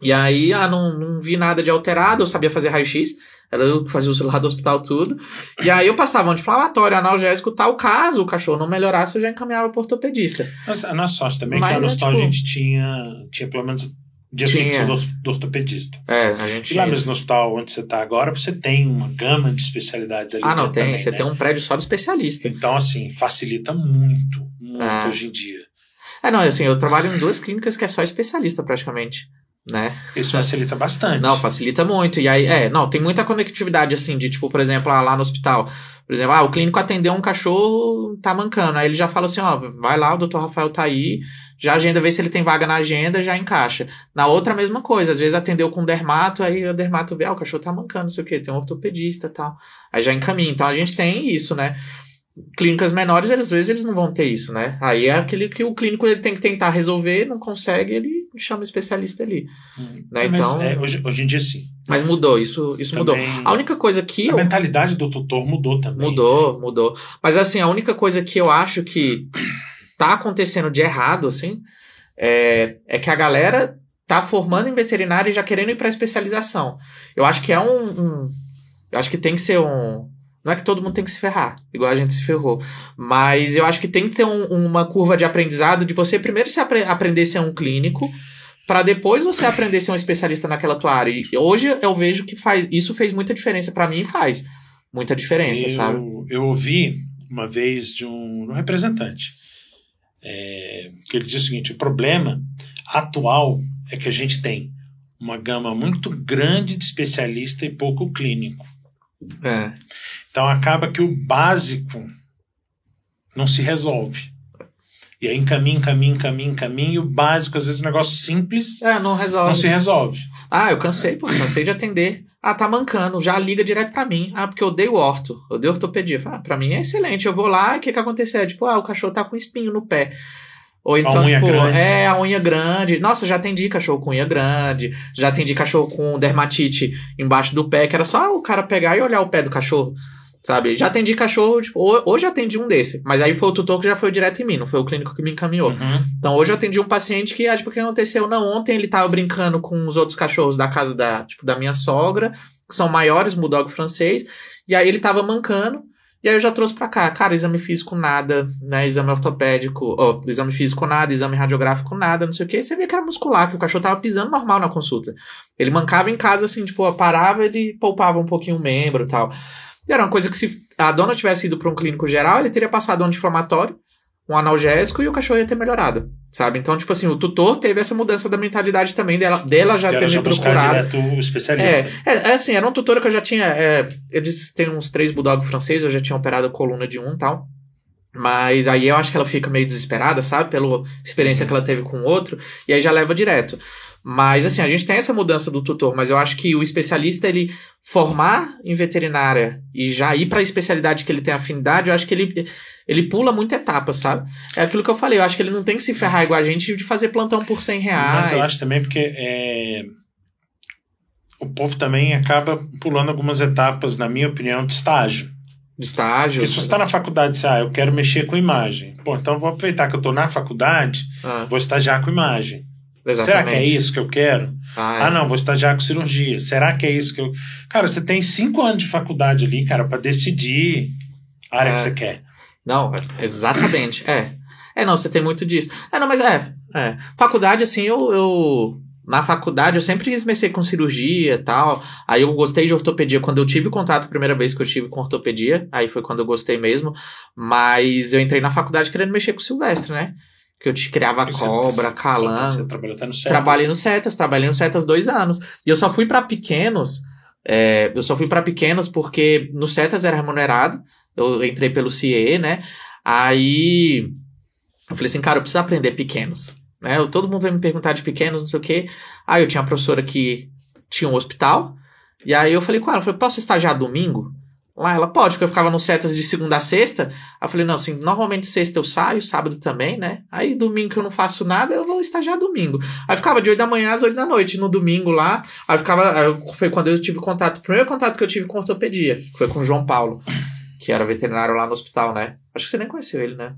e aí, ah, não, não vi nada de alterado, eu sabia fazer raio-x, era eu que fazia o celular do hospital tudo. E aí eu passava anti-inflamatório, analgésico, tal caso o cachorro não melhorasse, eu já encaminhava para ortopedista. Mas a nossa sorte também, Mas, que no hospital tipo, a gente tinha, tinha pelo menos dia do, do, ortopedista. É, a gente E lá mesmo no hospital onde você está agora, você tem uma gama de especialidades ali. Ah, não, tem. Também, você né? tem um prédio só de especialista. Então, assim, facilita muito, muito é. hoje em dia. É, não, assim, eu trabalho em duas clínicas que é só especialista praticamente né? Isso facilita bastante. Não, facilita muito. E aí, é, não, tem muita conectividade, assim, de tipo, por exemplo, lá no hospital. Por exemplo, ah, o clínico atendeu um cachorro, tá mancando. Aí ele já fala assim, ó, vai lá, o doutor Rafael tá aí, já agenda, vê se ele tem vaga na agenda, já encaixa. Na outra, a mesma coisa. Às vezes atendeu com dermato, aí o dermato vê, ah, o cachorro tá mancando, não sei o quê, tem um ortopedista e tal. Aí já encaminha. Então a gente tem isso, né? clínicas menores, às vezes eles não vão ter isso, né? Aí é aquele que o clínico ele tem que tentar resolver, não consegue, ele chama o especialista ali. Hum. Né? Então, é, hoje, hoje em dia sim. Mas mudou, isso, isso também, mudou. A única coisa que. A eu... mentalidade do tutor mudou também. Mudou, mudou. Mas assim, a única coisa que eu acho que tá acontecendo de errado, assim, é, é que a galera tá formando em veterinária e já querendo ir para especialização. Eu acho que é um, um. eu acho que tem que ser um não é que todo mundo tem que se ferrar, igual a gente se ferrou. Mas eu acho que tem que ter um, uma curva de aprendizado de você primeiro se apre aprender a ser um clínico, para depois você aprender a ser um especialista naquela tua área. E hoje eu vejo que faz isso fez muita diferença para mim e faz muita diferença, eu, sabe? Eu ouvi uma vez de um, um representante é, que ele disse o seguinte: o problema atual é que a gente tem uma gama muito grande de especialista e pouco clínico. É. Então acaba que o básico não se resolve. E aí encaminha, encaminha, encaminha, encaminha, e o básico, às vezes, um negócio simples. É, não resolve. Não se resolve. Ah, eu cansei, pô, cansei de atender. Ah, tá mancando, já liga direto pra mim. Ah, porque eu odeio orto, eu odeio ortopedia. Ah, pra mim é excelente. Eu vou lá, o que que aconteceu? Tipo, ah, o cachorro tá com espinho no pé. Ou então, tipo, grande. é a unha grande. Nossa, já atendi cachorro com unha grande. Já atendi cachorro com dermatite embaixo do pé, que era só o cara pegar e olhar o pé do cachorro. Sabe? Já atendi cachorro, tipo, hoje atendi um desse, mas aí foi o tutor que já foi direto em mim, não foi o clínico que me encaminhou. Uhum. Então hoje eu atendi um paciente que, ah, tipo, o que aconteceu? Não, ontem ele tava brincando com os outros cachorros da casa da, tipo, da minha sogra, que são maiores, bulldog francês, e aí ele tava mancando, e aí eu já trouxe para cá, cara, exame físico nada, né? Exame ortopédico, ó, exame físico nada, exame radiográfico nada, não sei o que. Você vê que era muscular, que o cachorro tava pisando normal na consulta. Ele mancava em casa assim, tipo, parava, ele poupava um pouquinho o membro e tal. E era uma coisa que se a dona tivesse ido para um clínico geral, ele teria passado um anti-inflamatório, um analgésico e o cachorro ia ter melhorado, sabe? Então, tipo assim, o tutor teve essa mudança da mentalidade também dela, dela já ter me procurado. Direto o especialista. É, é, é, assim, era um tutor que eu já tinha. É, eles têm uns três bulldog franceses, eu já tinha operado a coluna de um e tal. Mas aí eu acho que ela fica meio desesperada, sabe? Pela experiência que ela teve com o outro, e aí já leva direto. Mas assim, a gente tem essa mudança do tutor, mas eu acho que o especialista ele formar em veterinária e já ir para a especialidade que ele tem afinidade, eu acho que ele ele pula muita etapa, sabe? É aquilo que eu falei, eu acho que ele não tem que se ferrar igual a gente de fazer plantão por 100 reais. Mas eu acho também porque é... o povo também acaba pulando algumas etapas, na minha opinião, de estágio. De estágio. Porque se você está na faculdade, você, ah, eu quero mexer com imagem. Pô, então vou aproveitar que eu estou na faculdade, ah. vou estagiar com imagem. Exatamente. Será que é isso que eu quero? Ah, é. ah, não, vou estagiar com cirurgia. Será que é isso que eu. Cara, você tem cinco anos de faculdade ali, cara, para decidir a área é. que você quer. Não, exatamente. É. É, não, você tem muito disso. É, não, mas é. é. Faculdade, assim, eu, eu na faculdade eu sempre quis mexer com cirurgia e tal. Aí eu gostei de ortopedia quando eu tive contato a primeira vez que eu tive com ortopedia. Aí foi quando eu gostei mesmo. Mas eu entrei na faculdade querendo mexer com silvestre, né? Que eu te criava Você- cobra, você- calango. Você trabalhou até no CETES. Trabalhei no Cetas, trabalhei no Cetas dois anos. E eu só fui pra pequenos. é, eu só fui pra pequenos porque no Cetas era remunerado. Eu entrei pelo CIE, né? Aí eu falei assim, cara, eu preciso aprender pequenos. Né? Eu- todo mundo vai me perguntar de pequenos, não sei o quê. Aí eu tinha uma professora que tinha um hospital. E aí eu falei com ela, eu falei, posso estagiar domingo? Lá ela pode, porque eu ficava no Cetas de segunda a sexta. Aí eu falei, não, assim, normalmente sexta eu saio, sábado também, né? Aí domingo que eu não faço nada, eu vou estagiar domingo. Aí ficava de 8 da manhã às 8 da noite, no domingo lá. Aí ficava. aí foi quando eu tive contato. O primeiro contato que eu tive com ortopedia, que foi com o João Paulo, que era veterinário lá no hospital, né? Acho que você nem conheceu ele, né?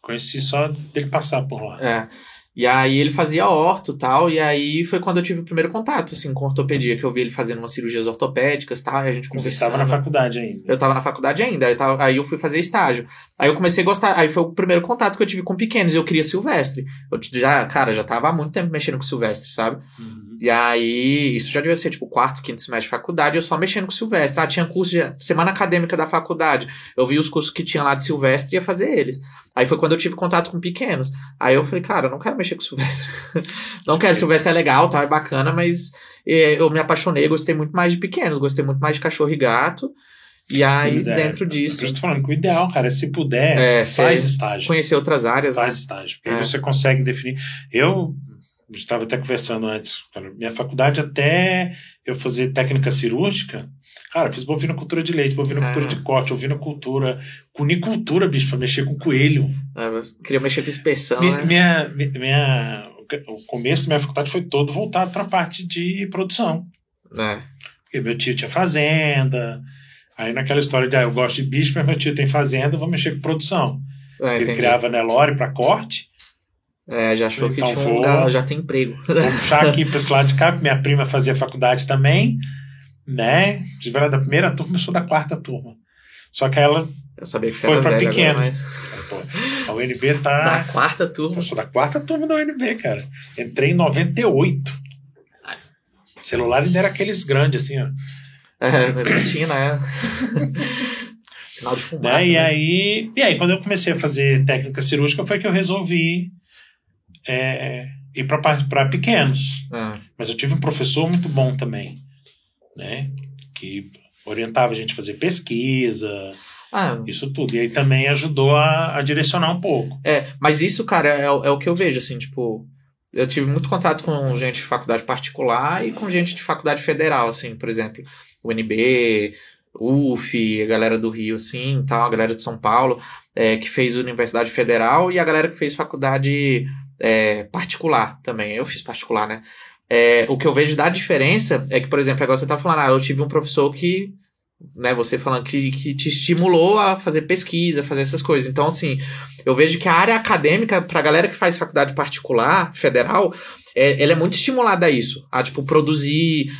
Conheci só dele passar por lá. É. E aí ele fazia orto e tal, e aí foi quando eu tive o primeiro contato, assim, com ortopedia, que eu vi ele fazendo umas cirurgias ortopédicas e tal, e a gente Você conversando. estava na faculdade ainda. Eu tava na faculdade ainda, aí, tava- aí eu fui fazer estágio. Aí eu comecei a gostar, aí foi o primeiro contato que eu tive com pequenos, eu queria silvestre. Eu já, cara, já tava há muito tempo mexendo com silvestre, sabe? Uhum. E aí, isso já devia ser tipo quarto, quinto semestre de faculdade, eu só mexendo com silvestre. Ah, tinha curso de semana acadêmica da faculdade. Eu vi os cursos que tinha lá de silvestre e ia fazer eles. Aí foi quando eu tive contato com pequenos. Aí eu falei, cara, eu não quero mexer com silvestre. não quero, silvestre é legal, tá, é bacana, mas eu me apaixonei, gostei muito mais de pequenos, gostei muito mais de cachorro e gato. E aí, é, dentro disso, isso eu tô falando que o ideal, cara, é se puder, É, faz estágio. conhecer outras áreas, né? Faz estágio. Porque É. você consegue definir. Eu estava até conversando antes, cara, minha faculdade até eu fazer técnica cirúrgica, cara, eu fiz bovinocultura de leite, bovinocultura Ah. de corte, ovinocultura, cunicultura, bicho, pra mexer com coelho. Eu queria mexer com inspeção, Mi- né? minha, mi- minha, o começo da minha faculdade foi todo voltado para a parte de produção. É. Porque meu tio tinha fazenda. Aí naquela história de, ah, eu gosto de bicho, mas meu tio tem fazenda, vou mexer com produção. É, Ele entendi. criava Nelore para corte. É, já achou que Então tinha um vou- lugar, já tem emprego. Vou puxar aqui para esse lado de cá, minha prima fazia faculdade também, né? De verdade, da primeira turma, eu sou da quarta turma. Só que ela, Eu sabia que você Foi velho pequeno. mas... pô, a UNB Da tá. quarta turma. Eu sou da quarta turma da UNB, cara. Entrei em 98. Celular ainda era aqueles grandes, assim, ó. É, não tinha, né? Sinal de fumaça. Né? E, né? aí, e aí, quando eu comecei a fazer técnica cirúrgica, foi que eu resolvi é, ir para pequenos. Ah, Mas eu tive um professor muito bom também, né? Que orientava a gente a fazer pesquisa, Ah, isso tudo. E aí também ajudou a, a direcionar um pouco. é, mas isso, cara, é, o- é o que eu vejo, assim, tipo... Eu tive muito contato com gente de faculdade particular e com gente de faculdade federal, assim, por exemplo, UNB, UF, a galera do Rio, assim, tal, a galera de São Paulo, é, que fez Universidade Federal e a galera que fez faculdade é, particular também. Eu fiz particular, né? É, o que eu vejo da diferença é que, por exemplo, agora você tá falando, ah, eu tive um professor que, né, você falando que, que te estimulou a fazer pesquisa, fazer essas coisas. Então, assim, eu vejo que a área acadêmica, pra galera que faz faculdade particular, federal, é, ela é muito estimulada a isso, a, tipo, produzir,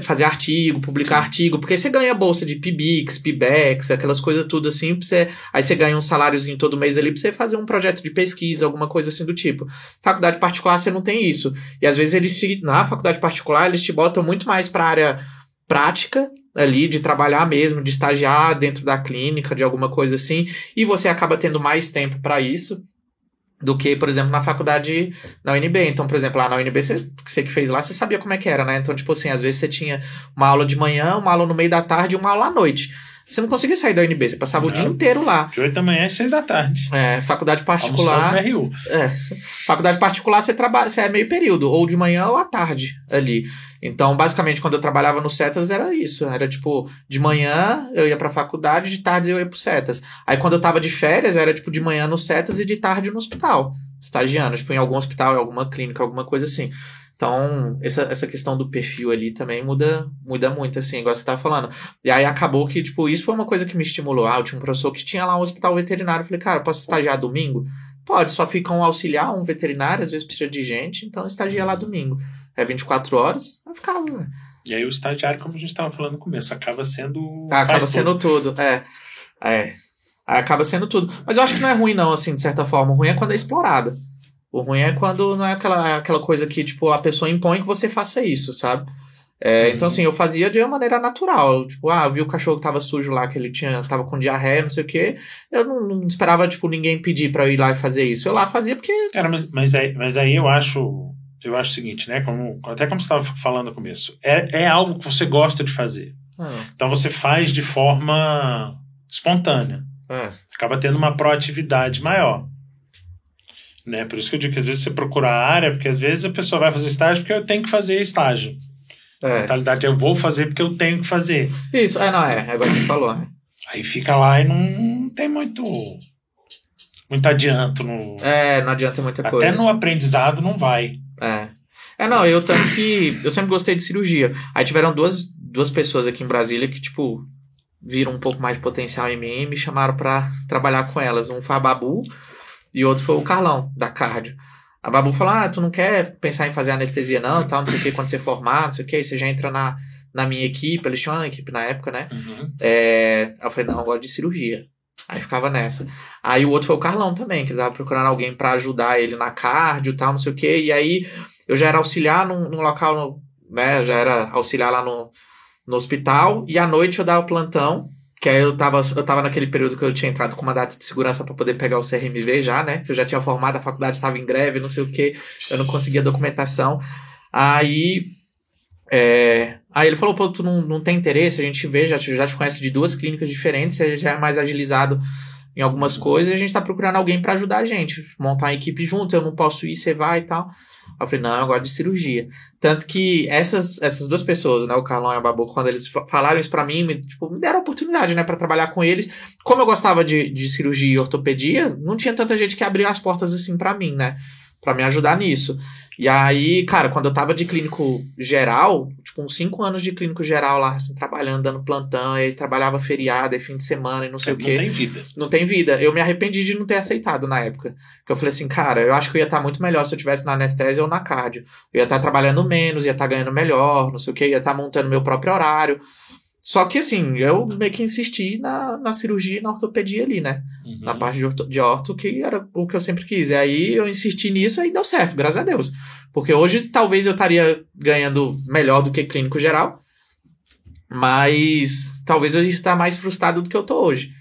fazer artigo, publicar artigo, porque você ganha bolsa de PIBIX, PIBEX, aquelas coisas tudo assim, você, aí você ganha um saláriozinho todo mês ali pra você fazer um projeto de pesquisa, alguma coisa assim do tipo. Faculdade particular você não tem isso. E às vezes eles te, na faculdade particular eles te botam muito mais pra área prática ali, de trabalhar mesmo, de estagiar dentro da clínica, de alguma coisa assim, e você acaba tendo mais tempo pra isso do que, por exemplo, na faculdade na UNB. Então, por exemplo, lá na UNB, você, você que fez lá, você sabia como é que era, né? Então, tipo assim, às vezes você tinha uma aula de manhã, uma aula no meio da tarde e uma aula à noite. Você não conseguia sair da UNB, você passava o dia Não. inteiro lá. De 8 da manhã às 6 da tarde. É, faculdade particular. RU. É. Faculdade particular você trabalha, você é meio período, ou de manhã ou à tarde ali. Então, basicamente, quando eu trabalhava no Cetas era isso. Era tipo, de manhã eu ia pra faculdade, de tarde eu ia pro Cetas. Aí quando eu tava de férias, era tipo de manhã no Cetas e de tarde no hospital. Estagiando, tipo, em algum hospital, em alguma clínica, alguma coisa assim. Então, essa, essa questão do perfil ali também muda, muda muito, assim, igual você tava falando. E aí acabou que, tipo, isso foi uma coisa que me estimulou. Ah, eu tinha um professor que tinha lá um hospital veterinário. Eu falei, cara, posso estagiar domingo? Pode, só fica um auxiliar, um veterinário, às vezes precisa de gente, então estagia lá domingo. É 24 horas, eu ficava. né? E aí o estagiário, como a gente estava falando no começo, acaba sendo. Ah, acaba sendo tudo. É. É. Acaba sendo tudo. Mas eu acho que não é ruim, não, assim, de certa forma. O ruim é quando é explorada. O ruim é quando não é aquela, aquela coisa que, tipo, a pessoa impõe que você faça isso, sabe? É, Uhum. Então, assim, eu fazia de uma maneira natural. Tipo, ah, eu vi o cachorro que tava sujo lá, que ele tinha, tava com diarreia, não sei o quê. Eu não, não esperava, tipo, ninguém pedir pra eu ir lá e fazer isso. Eu lá fazia porque. Cara, mas, mas, aí, mas aí eu acho. Eu acho o seguinte, né? Como, até como você estava falando no começo, é, é algo que você gosta de fazer. Ah, Então você faz de forma espontânea. é, Acaba tendo uma proatividade maior. Né? Por isso que eu digo que às vezes você procura a área, porque às vezes a pessoa vai fazer estágio porque eu tenho que fazer estágio. A é. mentalidade é eu vou fazer porque eu tenho que fazer. Isso, é, não, é. É igual você falou. né? Aí fica lá e não tem muito. Muito adianto. No, É, não adianta muita coisa. até no aprendizado não vai. É. É, não, eu tanto que. Eu sempre gostei de cirurgia. Aí tiveram duas, duas pessoas aqui em Brasília que, tipo, viram um pouco mais de potencial em mim e me chamaram pra trabalhar com elas. Um foi a Babu e outro foi o Carlão, da Cardio. A Babu falou: Ah, tu não quer pensar em fazer anestesia, não, tal, não sei o que, quando você formar, não sei o que, você já entra na, na minha equipe. Eles tinham uma equipe na época, né? Uhum. É, eu falei, não, eu gosto de cirurgia. Aí ficava nessa. Aí o outro foi o Carlão também, que ele tava procurando alguém pra ajudar ele na cardio e tal, não sei o quê. E aí eu já era auxiliar num, num local, né? Eu já era auxiliar lá no, no hospital. E à noite eu dava o plantão. Que aí eu tava, eu tava naquele período que eu tinha entrado com uma data de segurança pra poder pegar o CRMV já, né? Eu já tinha formado, a faculdade estava em greve, não sei o quê. Eu não conseguia documentação. Aí é, aí ele falou, pô, tu não, não tem interesse, a gente vê, já te, já te conhece de duas clínicas diferentes, você já é mais agilizado em algumas coisas, e a gente tá procurando alguém pra ajudar a gente, montar uma equipe junto, eu não posso ir, você vai e tal. Eu falei, não, eu gosto de cirurgia. Tanto que essas, essas duas pessoas, né, o Carlão e a Babu, quando eles fa- falaram isso pra mim, me, tipo, me deram a oportunidade, né, pra trabalhar com eles. Como eu gostava de, de cirurgia e ortopedia, não tinha tanta gente que abria as portas assim pra mim, né, pra me ajudar nisso. E aí, cara, quando eu tava de clínico geral, tipo, uns cinco anos de clínico geral lá, assim, trabalhando, dando plantão, aí trabalhava feriado, e fim de semana e não sei não o quê. tem vida. Não tem vida. Eu me arrependi de não ter aceitado na época. Que eu falei assim, cara, eu acho que eu ia estar muito melhor se eu tivesse na anestésia ou na cardio. Eu ia estar trabalhando menos, ia estar ganhando melhor, não sei o que, ia estar montando meu próprio horário. Só que assim, eu meio que insisti na, na cirurgia e na ortopedia ali, né? Uhum. Na parte de orto, de orto, que era o que eu sempre quis. E aí eu insisti nisso e deu certo, graças a Deus. Porque hoje talvez eu estaria ganhando melhor do que clínico geral, mas talvez eu esteja mais frustrado do que eu tô hoje.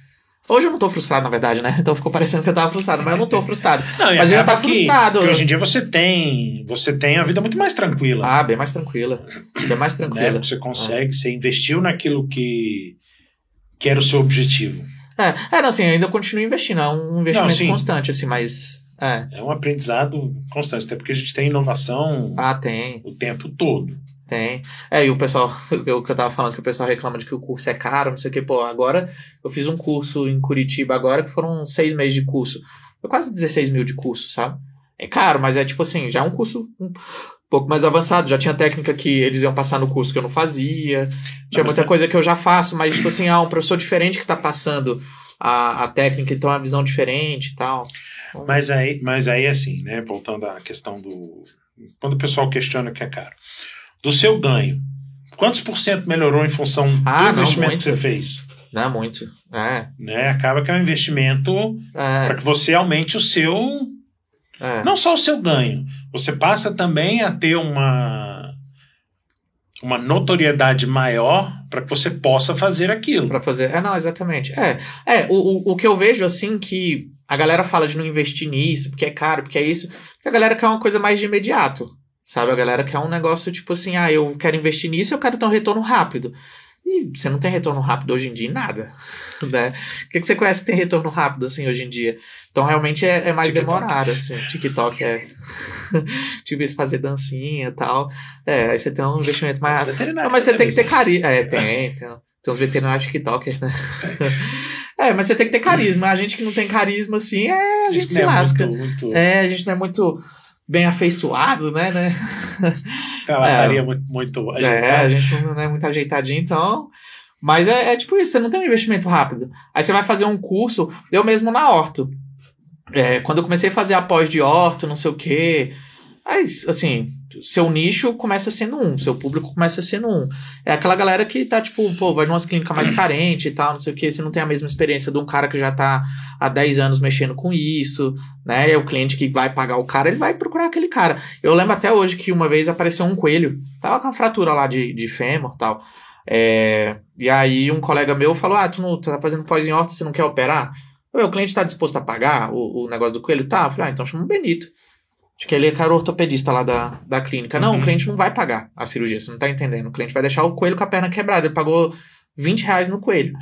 Hoje eu não tô frustrado, na verdade, né? Então ficou parecendo que eu tava frustrado, mas eu não tô frustrado. Não, Mas eu já que- frustrado. que hoje em dia você tem, você tem a vida muito mais tranquila. Ah, bem mais tranquila. Bem mais né? tranquila. Você consegue, você investiu naquilo que, que era o seu objetivo. É, é, não, assim, ainda continuo investindo. É um investimento sim. constante, assim, mas. É. É um aprendizado constante, até porque a gente tem inovação Ah, tem, o tempo todo. Tem. É, e o pessoal, o que eu tava falando, que o pessoal reclama de que o curso é caro, não sei o que, pô, agora eu fiz um curso em Curitiba agora que foram seis meses de curso. Foi quase 16 mil de curso, sabe? É caro, mas é tipo assim, já é um curso um pouco mais avançado. Já tinha técnica que eles iam passar no curso que eu não fazia. Tinha muita coisa que eu já faço, mas tipo assim, ah, um professor diferente que tá passando a, a técnica, então é uma visão diferente e tal. Então, Mas aí, mas aí assim, né? Voltando à questão do. Quando o pessoal questiona que é caro. Do seu ganho, quantos por cento melhorou em função Ah, do não, investimento muito. que você fez? Não muito. É. Né? Acaba que é um investimento para É. que você aumente o seu. é. Não só o seu ganho. Você passa também a ter uma. Uma notoriedade maior para que você possa fazer aquilo. Pra fazer. É, não, exatamente. É, é o, o, o que eu vejo, assim, que a galera fala de não investir nisso, porque é caro, porque é isso. Porque a galera quer uma coisa mais de imediato. Sabe? A galera quer um negócio tipo assim, ah, eu quero investir nisso eu quero ter um retorno rápido. E você não tem retorno rápido hoje em dia em nada. Né? O que, que você conhece que tem retorno rápido, assim, hoje em dia? Então, realmente é, é mais TikTok. demorado, assim. TikTok é. tipo isso, fazer dancinha e tal. É, aí você tem um investimento mais rápido. Não, mas você tem que ter carisma. É, tem, tem. Tem uns veterinários TikTokers, né? É, mas você tem que ter carisma. A gente que não tem carisma, assim, é, a gente se não é lasca. Muito, muito, É, a gente não é muito bem afeiçoado, né, né? Ela é. estaria muito, muito É, a agitada. gente não é muito ajeitadinho, então. Mas é, é tipo isso, você não tem um investimento rápido. Aí você vai fazer um curso, eu mesmo na Horto. É, quando eu comecei a fazer a pós de Horto, não sei o quê. Mas, assim, seu nicho começa sendo um, seu público começa sendo um. É aquela galera que tá, tipo, pô, vai umas clínicas mais carentes e tal, não sei o que, você não tem a mesma experiência de um cara que já tá há 10 anos mexendo com isso, né? É o cliente que vai pagar o cara, ele vai procurar aquele cara. Eu lembro até hoje que uma vez apareceu um coelho, tava com uma fratura lá de, de fêmur e tal. É, e aí um colega meu falou: Ah, tu não tu tá fazendo pós em horta, você não quer operar? O cliente está disposto a pagar o, o negócio do coelho? Tá. Eu falei, ah, então chama o Benito. Acho que ele é o ortopedista lá da, da clínica. Não, uhum. o cliente não vai pagar a cirurgia, você não tá entendendo. O cliente vai deixar o coelho com a perna quebrada. Ele pagou 20 reais no coelho.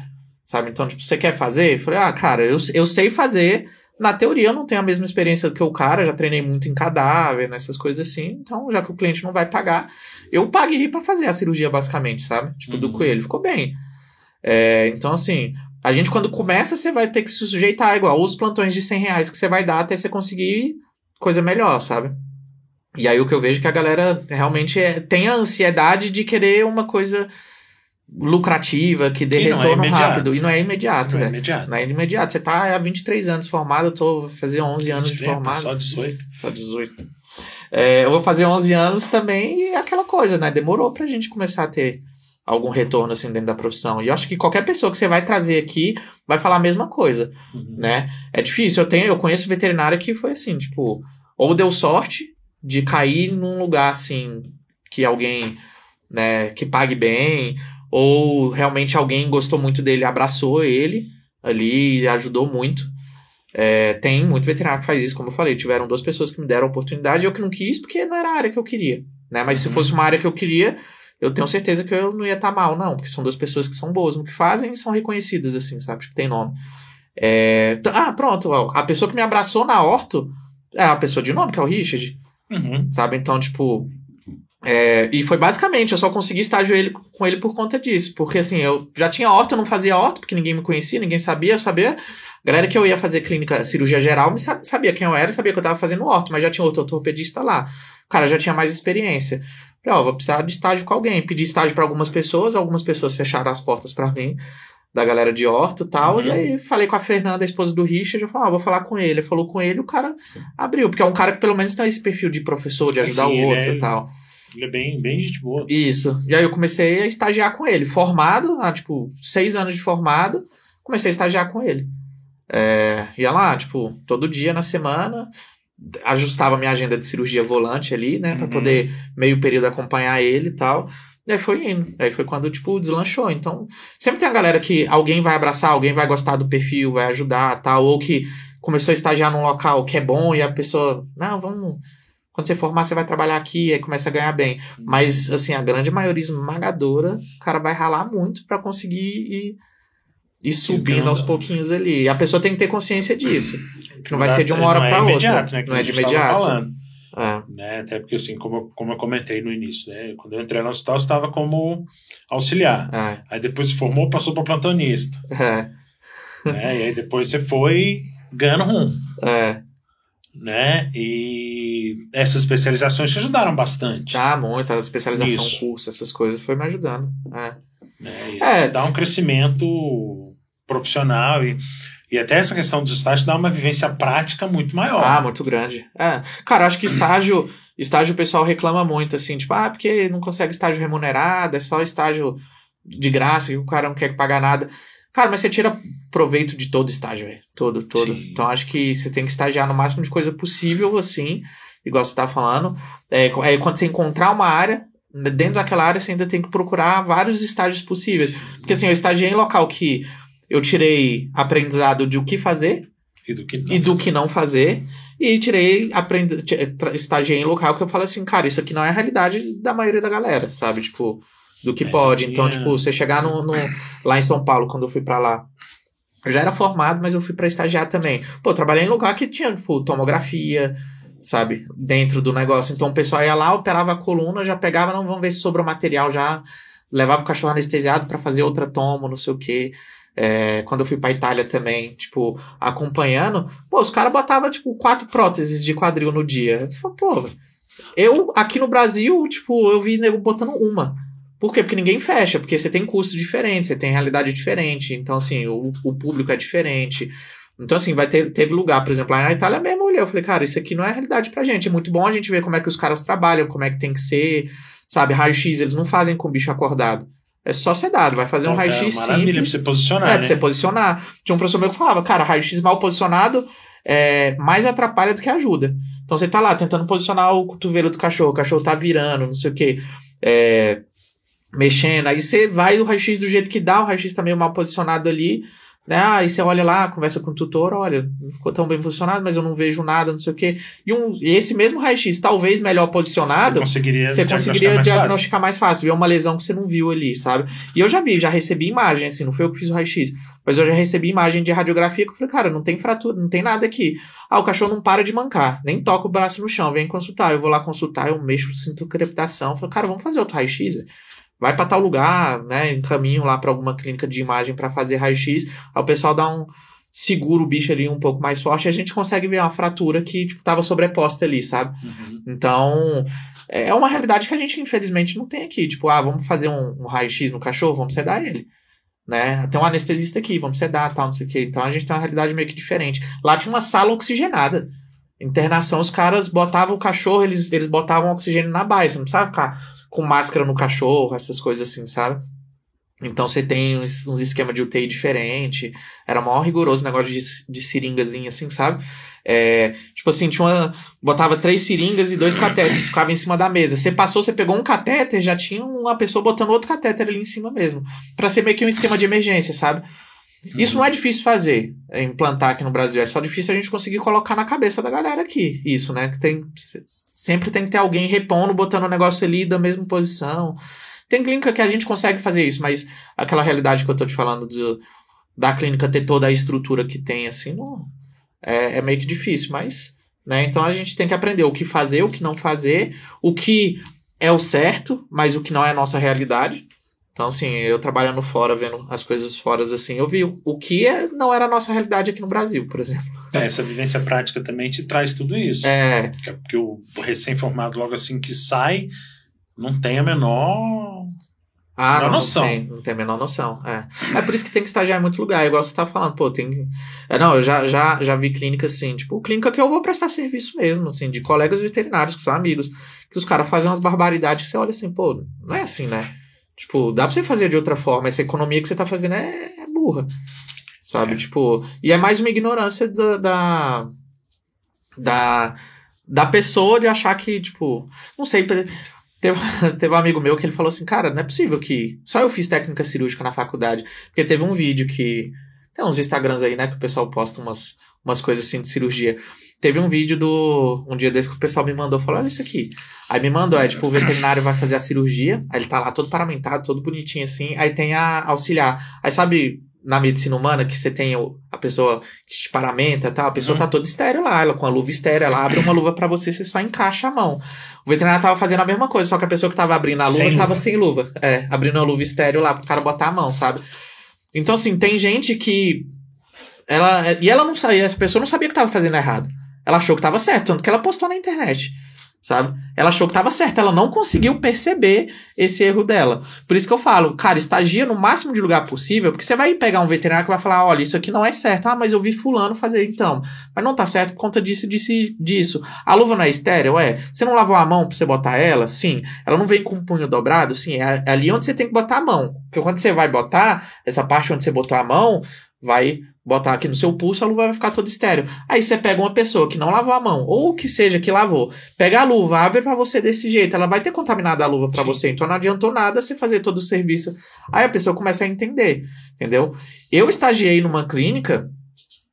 Sabe? Então, tipo, você quer fazer? Eu falei, ah, cara, eu, eu sei fazer. Na teoria, eu não tenho a mesma experiência que o cara, já treinei muito em cadáver, nessas coisas assim. Então, já que o cliente não vai pagar, eu paguei para fazer a cirurgia, basicamente, sabe? Tipo, uhum. do coelho. Ficou bem. É, então, assim, a gente, quando começa, você vai ter que se sujeitar igual os plantões de 100 reais que você vai dar até você conseguir coisa melhor, sabe? E aí o que eu vejo é que a galera realmente é, tem a ansiedade de querer uma coisa lucrativa, que dê e é retorno é rápido. E não é imediato, não é imediato. Não é imediato. Você tá há 23 anos formado, eu tô fazer 11 anos de formado. Só 18. Só 18. É, eu vou fazer 11 anos também e é aquela coisa, né? Demorou pra gente começar a ter algum retorno assim dentro da profissão. E eu acho que qualquer pessoa que você vai trazer aqui vai falar a mesma coisa, uhum. né? É difícil. Eu tenho, eu conheço veterinário que foi assim, tipo, ou deu sorte de cair num lugar assim que alguém, né, que pague bem, ou realmente alguém gostou muito dele, abraçou ele ali e ajudou muito. É, tem muito veterinário que faz isso, como eu falei. Tiveram duas pessoas que me deram a oportunidade, eu que não quis, porque não era a área que eu queria. Né? Mas uhum. se fosse uma área que eu queria, eu tenho certeza que eu não ia estar tá mal, não, porque são duas pessoas que são boas no que fazem e são reconhecidas, assim, sabe? Que tem nome. É... Ah, pronto, a pessoa que me abraçou na Horto é a pessoa de nome, que é o Richard. Uhum. Sabe? Então, tipo. É... E foi basicamente, eu só consegui estágio ele, com ele por conta disso. Porque assim, eu já tinha horto, eu não fazia horto, porque ninguém me conhecia, ninguém sabia, eu sabia. Galera que eu ia fazer clínica, cirurgia geral, me sabia quem eu era, sabia que eu tava fazendo horto, mas já tinha outro ortopedista lá. O cara já tinha mais experiência. Falei, ó, vou precisar de estágio com alguém. Pedi estágio para algumas pessoas, algumas pessoas fecharam as portas para mim, da galera de Horto e tal. Uhum. E aí falei com a Fernanda, a esposa do Richard, eu falei, ó, vou falar com ele. Ele falou com ele, o cara abriu, porque é um cara que pelo menos tem esse perfil de professor, de ajudar Sim, o outro é, e tal. Ele é bem, bem gente boa. Isso. E aí eu comecei a estagiar com ele. Formado, há, tipo, seis anos de formado, comecei a estagiar com ele. É, ia lá, tipo, todo dia na semana, ajustava minha agenda de cirurgia volante ali, né, para uhum. poder meio período acompanhar ele e tal. E aí foi indo. Aí foi quando, tipo, deslanchou. Então, sempre tem a galera que alguém vai abraçar, alguém vai gostar do perfil, vai ajudar tal, ou que começou a estagiar num local que é bom e a pessoa, não, vamos. Quando você formar, você vai trabalhar aqui e aí começa a ganhar bem. Mas, assim, a grande maioria esmagadora, o cara vai ralar muito para conseguir ir, ir subindo aos pouquinhos ali. E a pessoa tem que ter consciência disso. Que não vai ser de uma hora para é outra. Né, não é de imediato. É. Né? Até porque, assim, como eu, como eu comentei no início, né? Quando eu entrei no hospital, você estava como auxiliar. É. Aí depois se formou, passou para plantonista. É. Né? E aí depois você foi ganhando rumo. É. Né? E essas especializações te ajudaram bastante. Ah, muito. A especialização, Isso. curso, essas coisas foi me ajudando. É. Né? é. Dá um crescimento profissional e e até essa questão dos estágios dá uma vivência prática muito maior. Ah, muito grande. É. Cara, acho que estágio, estágio o pessoal reclama muito, assim, tipo, ah, porque não consegue estágio remunerado, é só estágio de graça, que o cara não quer pagar nada. Cara, mas você tira proveito de todo estágio, velho. Todo, todo. Sim. Então acho que você tem que estagiar no máximo de coisa possível, assim, igual você tá falando. É, é quando você encontrar uma área, dentro daquela área você ainda tem que procurar vários estágios possíveis. Sim. Porque assim, eu estagiei em local que eu tirei aprendizado de o que fazer e do que não, e do fazer. Que não fazer. E tirei, aprendi, estagiei em local que eu falo assim, cara, isso aqui não é a realidade da maioria da galera, sabe? Tipo, do que é, pode. Então. Então, tipo, você chegar no, no, lá em São Paulo, quando eu fui para lá, eu já era formado, mas eu fui para estagiar também. Pô, trabalhei em lugar que tinha, tipo, tomografia, sabe? Dentro do negócio. Então, o pessoal ia lá, operava a coluna, já pegava, não, vamos ver se sobrou material já. Levava o cachorro anestesiado para fazer outra tomo, não sei o quê. É, quando eu fui pra Itália também, tipo, acompanhando, pô, os caras botavam, tipo, quatro próteses de quadril no dia. Eu pô, eu, aqui no Brasil, tipo, eu vi nego botando uma. Por quê? Porque ninguém fecha, porque você tem custo diferente, você tem realidade diferente, então, assim, o, o público é diferente. Então, assim, vai ter, teve lugar, por exemplo, lá na Itália mesmo, eu olhei, eu falei, cara, isso aqui não é realidade pra gente. É muito bom a gente ver como é que os caras trabalham, como é que tem que ser, sabe? Raio-X, eles não fazem com o bicho acordado. É só sedado, vai fazer um Então, raio-x cara, Maravilha, pra simples. você posicionar, É, né? pra você posicionar. Tinha um professor meu que falava, cara, raio-x mal posicionado é, mais atrapalha do que ajuda. Então você tá lá tentando posicionar o cotovelo do cachorro, o cachorro tá virando, não sei o que, mexendo. Aí você vai o raio-x do jeito que dá, o raio-x tá meio mal posicionado ali. Né? Aí você olha lá, conversa com o tutor, olha, não ficou tão bem posicionado, mas eu não vejo nada, não sei o que. E, um, e esse mesmo raio-x, talvez melhor Você posicionado, conseguiria, você diagnosticar conseguiria mais diagnosticar mais fácil, ver uma lesão que você não viu ali, sabe? E eu já vi, já recebi imagem, assim, não foi eu que fiz o raio-x, mas eu já recebi imagem de radiografia que eu falei, cara, não tem fratura, não tem nada aqui. Ah, o cachorro não para de mancar, nem toca o braço no chão, vem consultar. Eu vou lá consultar, eu mexo, sinto crepitação. Eu falei, cara, vamos fazer outro raio-x? Vai pra tal lugar, né? Encaminho lá pra alguma clínica de imagem pra fazer raio-x. Aí o pessoal dá um. segura o bicho ali um pouco mais forte a gente consegue ver uma fratura que, tipo, tava sobreposta ali, sabe? Uhum. Então, é uma realidade que a gente, infelizmente, não tem aqui. Tipo, ah, vamos fazer um, um raio-x no cachorro, vamos sedar ele. Né? Tem um anestesista aqui, vamos sedar, tal, não sei o quê. Então a gente tem uma realidade meio que diferente. Lá tinha uma sala oxigenada. Internação, os caras botavam o cachorro, eles, eles botavam oxigênio na baia. Você não precisava ficar com máscara no cachorro, essas coisas assim, sabe? Então você tem uns, uns esquemas de UTI diferente. Era maior rigoroso negócio de, de seringazinha, assim, sabe? É, tipo assim, tinha uma, botava três seringas e dois catéteres, ficava em cima da mesa. Você passou, você pegou um catéter, já tinha uma pessoa botando outro catéter ali em cima mesmo. Pra ser meio que um esquema de emergência, sabe? Isso não é difícil fazer, é, implantar aqui no Brasil. É só difícil a gente conseguir colocar na cabeça da galera aqui. Isso, né? Que tem, sempre tem que ter alguém repondo, botando o negócio ali da mesma posição. Tem clínica que a gente consegue fazer isso, mas aquela realidade que eu tô te falando do, da clínica ter toda a estrutura que tem, assim, não, é, é meio que difícil, mas. Né? Então a gente tem que aprender o que fazer, o que não fazer, o que é o certo, mas o que não é a nossa realidade. Então, assim, eu trabalhando fora, vendo as coisas fora, assim, eu vi o, que é, não era a nossa realidade aqui no Brasil, por exemplo. É, essa vivência prática também te traz tudo isso. É, Porque o recém-formado, logo assim que sai, não tem a menor. Ah, Menor não, noção. não tem, não tem a menor noção. É. é por isso que tem que estagiar em muito lugar, igual você tá falando, pô, tem. É, não, eu já, já, já vi clínica assim, tipo, clínica que eu vou prestar serviço mesmo, assim, de colegas veterinários que são amigos, que os caras fazem umas barbaridades que você olha assim, pô, não é assim, né? Tipo, dá pra você fazer de outra forma, essa economia que você tá fazendo é, é burra. Sabe? É. Tipo, e é mais uma ignorância da, da. da da pessoa de achar que, tipo, não sei, teve, teve um amigo meu que ele falou assim, cara, não é possível que só eu fiz técnica cirúrgica na faculdade, porque teve um vídeo que tem uns Instagrams aí, né, que o pessoal posta umas, umas coisas assim de cirurgia. Teve um vídeo do um dia desse que o pessoal me mandou, falou, olha isso aqui. Aí me mandou, é tipo, o veterinário vai fazer a cirurgia, aí ele tá lá todo paramentado, todo bonitinho assim, aí tem a auxiliar. Aí sabe, na medicina humana, que você tem o- a pessoa que te paramenta e tal, a pessoa Uhum. tá toda estéreo lá, ela com a luva estéreo, ela abre uma luva pra você, você só encaixa a mão. O veterinário tava fazendo a mesma coisa, só que a pessoa que tava abrindo a luva Sem tava luva. sem luva. É, abrindo a luva estéreo lá pro cara botar a mão, sabe? Então, assim, tem gente que. Ela, e ela não sabia, essa pessoa não sabia que tava fazendo errado. Ela achou que tava certo, tanto que ela postou na internet. Sabe? Ela achou que tava certo, ela não conseguiu perceber esse erro dela. Por isso que eu falo, cara, estagia no máximo de lugar possível, porque você vai pegar um veterinário que vai falar: olha, isso aqui não é certo. Ah, mas eu vi Fulano fazer então. Mas não tá certo por conta disso, disso, disso. A luva não é estéreo? É. Você não lavou a mão pra você botar ela? Sim. Ela não vem com o punho dobrado? Sim. É ali onde você tem que botar a mão. Porque quando você vai botar, essa parte onde você botou a mão, vai botar aqui no seu pulso, a luva vai ficar toda estéreo. Aí você pega uma pessoa que não lavou a mão, ou que seja que lavou, pega a luva, abre pra você desse jeito, ela vai ter contaminado a luva pra Sim. você, então não adiantou nada você fazer todo o serviço. Aí a pessoa começa a entender, entendeu? Eu estagiei numa clínica,